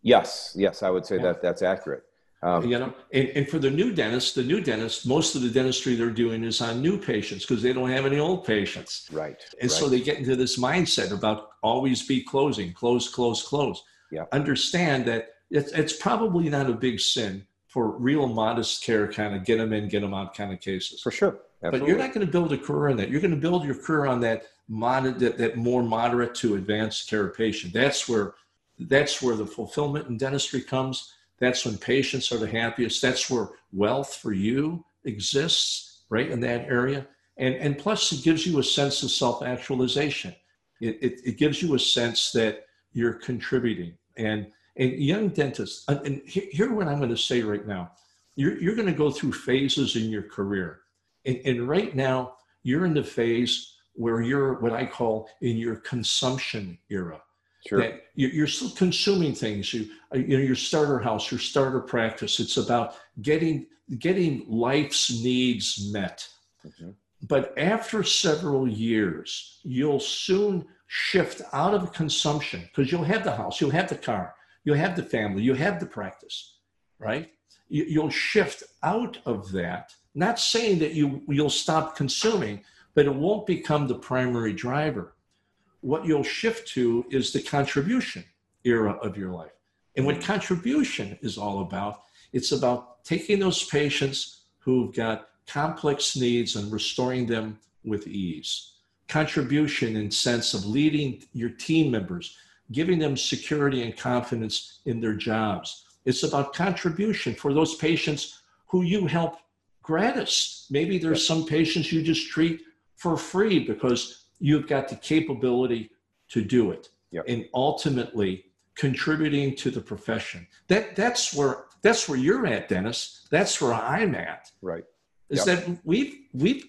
Yes. Yes i would say yeah. that that's accurate um, you know, and, and for the new dentist, the new dentist, most of the dentistry they're doing is on new patients because they don't have any old patients. Right. And right. so they get into this mindset about always be closing, close, close, close. Yeah. Understand that it's, it's probably not a big sin for real modest care kind of get them in, get them out kind of cases. For sure. Absolutely. But you're not going to build a career on that. You're going to build your career on that moderate, that, that more moderate to advanced care patient. That's where that's where the fulfillment in dentistry comes that's when patients are the happiest. That's where wealth for you exists, right in that area. And, and plus, it gives you a sense of self actualization. It, it, it, gives you a sense that you're contributing. And, and young dentists, and here what I'm going to say right now you're, you're going to go through phases in your career. And, and right now, you're in the phase where you're what I call in your consumption era. Sure. That you're still consuming things. You, uh, you know, your starter house, your starter practice. It's about getting getting life's needs met. Mm-hmm. But after several years, you'll soon shift out of consumption because you'll have the house, you'll have the car, you'll have the family, you'll have the practice, right? You'll shift out of that. Not saying that you you'll stop consuming, but it won't become the primary driver what you'll shift to is the contribution era of your life. And what contribution is all about, it's about taking those patients who've got complex needs and restoring them with ease. Contribution in sense of leading your team members, giving them security and confidence in their jobs. It's about contribution for those patients who you help gratis. Maybe there's some patients you just treat for free because you've got the capability to do it. Yep. And ultimately contributing to the profession. That that's where that's where you're at, Dennis. That's where I'm at. Right. Is yep. that we've we've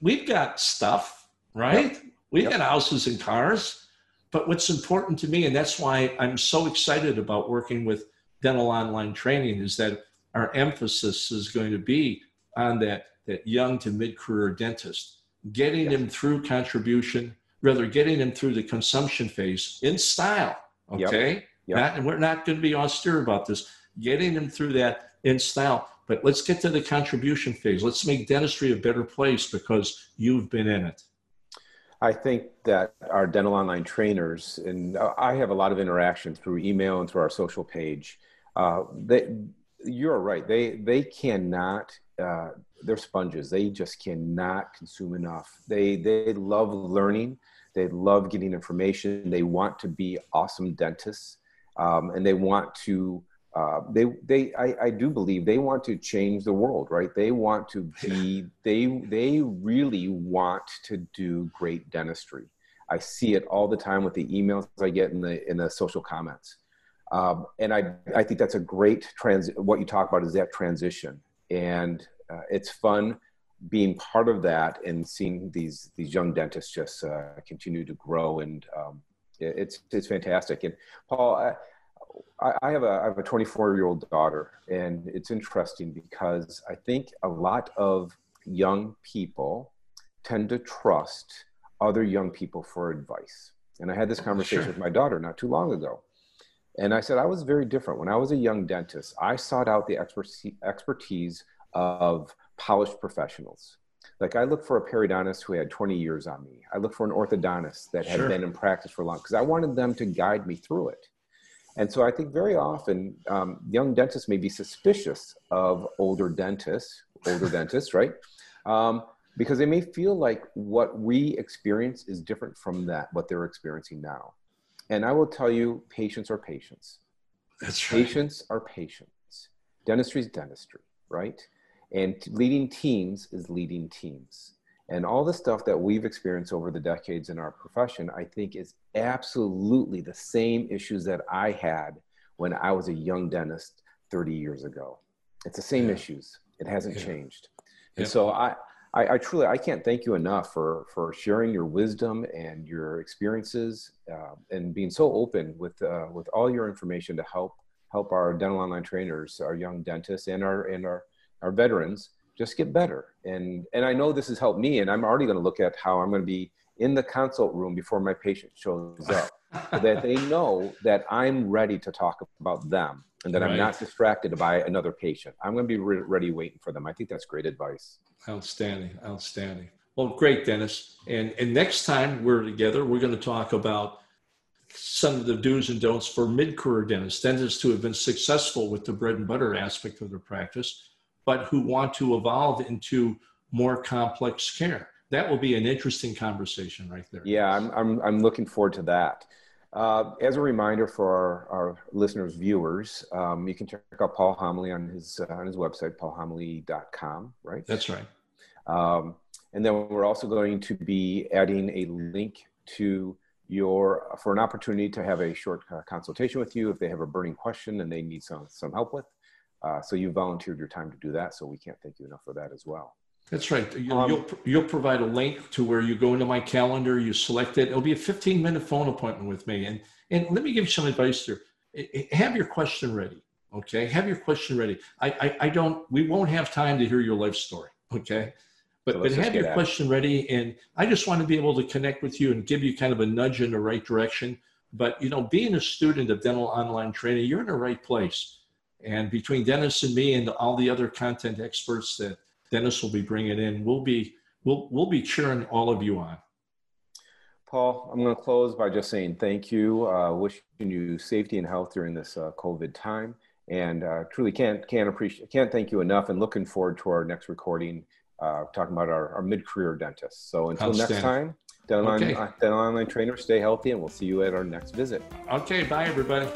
we've got stuff, right? Yep. We've got houses and cars. But what's important to me, and that's why I'm so excited about working with dental online training, is that our emphasis is going to be on that, that young to mid-career dentist getting yes. them through contribution, rather getting them through the consumption phase in style. Okay. Yep. Not, and we're not going to be austere about this, getting them through that in style. But let's get to the contribution phase. Let's make dentistry a better place because you've been in it. I think that our dental online trainers, and I have a lot of interaction through email and through our social page. Uh, they, you're right. They they cannot uh, they're sponges. They just cannot consume enough. They they love learning. They love getting information. They want to be awesome dentists, um, and they want to. Uh, they they I, I do believe they want to change the world, right? They want to be. They they really want to do great dentistry. I see it all the time with the emails I get in the in the social comments. Um, and I, I think that's a great trans. What you talk about is that transition, and uh, it's fun being part of that and seeing these these young dentists just uh, continue to grow and um, it's it's fantastic. And paul I, I have a I have a 24 year old daughter and it's interesting because I think a lot of young people tend to trust other young people for advice. And I had this conversation sure. with my daughter not too long ago. And I said I was very different. When I was a young dentist I sought out the expertise of polished professionals. Like I look for a periodontist who had 20 years on me. I look for an orthodontist that had sure. been in practice for long because I wanted them to guide me through it. And so I think very often um, young dentists may be suspicious of older dentists, older dentists, right? Um, because they may feel like what we experience is different from that, what they're experiencing now. And I will tell you, patients are patients. That's right. Patients are patients. Dentistry is dentistry, right? And leading teams is leading teams. And all the stuff that we've experienced over the decades in our profession, I think is absolutely the same issues that I had when I was a young dentist 30 years ago. It's the same yeah. issues. It hasn't yeah. changed. And yeah. so I, I, I, truly I can't thank you enough for for sharing your wisdom and your experiences uh, and being so open with uh, with all your information to help help our dental online trainers, our young dentists, and our and our our veterans just get better. And and I know this has helped me, and I'm already going to look at how I'm going to be in the consult room before my patient shows up, so that they know that I'm ready to talk about them and that right. I'm not distracted by another patient. I'm going to be re- ready waiting for them. I think that's great advice. Outstanding, outstanding. Well, great, Dennis. And and next time we're together, we're going to talk about some of the do's and don'ts for mid-career dentists, dentists who have been successful with the bread and butter aspect of their practice, but who want to evolve into more complex care. That will be an interesting conversation right there. Yeah, I'm, I'm, I'm looking forward to that. Uh, as a reminder for our, our listeners, viewers, um, you can check out Paul Homoly on his uh, on his website, paulhomoly.com, right? That's right. Um, and then we're also going to be adding a link to your for an opportunity to have a short uh, consultation with you if they have a burning question and they need some some help with. Uh, so you volunteered your time to do that, so we can't thank you enough for that as well. That's right. You, um, you'll, you'll provide a link to where you go into my calendar, you select it. It'll be a 15 minute phone appointment with me. And, and let me give you some advice here. Have your question ready. Okay. Have your question ready. I, I, I don't, we won't have time to hear your life story. Okay. But, so but have your question ready. And I just want to be able to connect with you and give you kind of a nudge in the right direction. But, you know, being a student of dental online training, you're in the right place. And between Dennis and me and all the other content experts that, Dennis will be bringing in. We'll be we'll we'll be cheering all of you on. Paul, I'm going to close by just saying thank you. Uh, wishing you safety and health during this uh, COVID time, and uh, truly can't can't appreciate can't thank you enough. And looking forward to our next recording, uh, talking about our, our mid career dentists. So until next time, dental, okay. online, dental online trainer, stay healthy, and we'll see you at our next visit. Okay, bye everybody.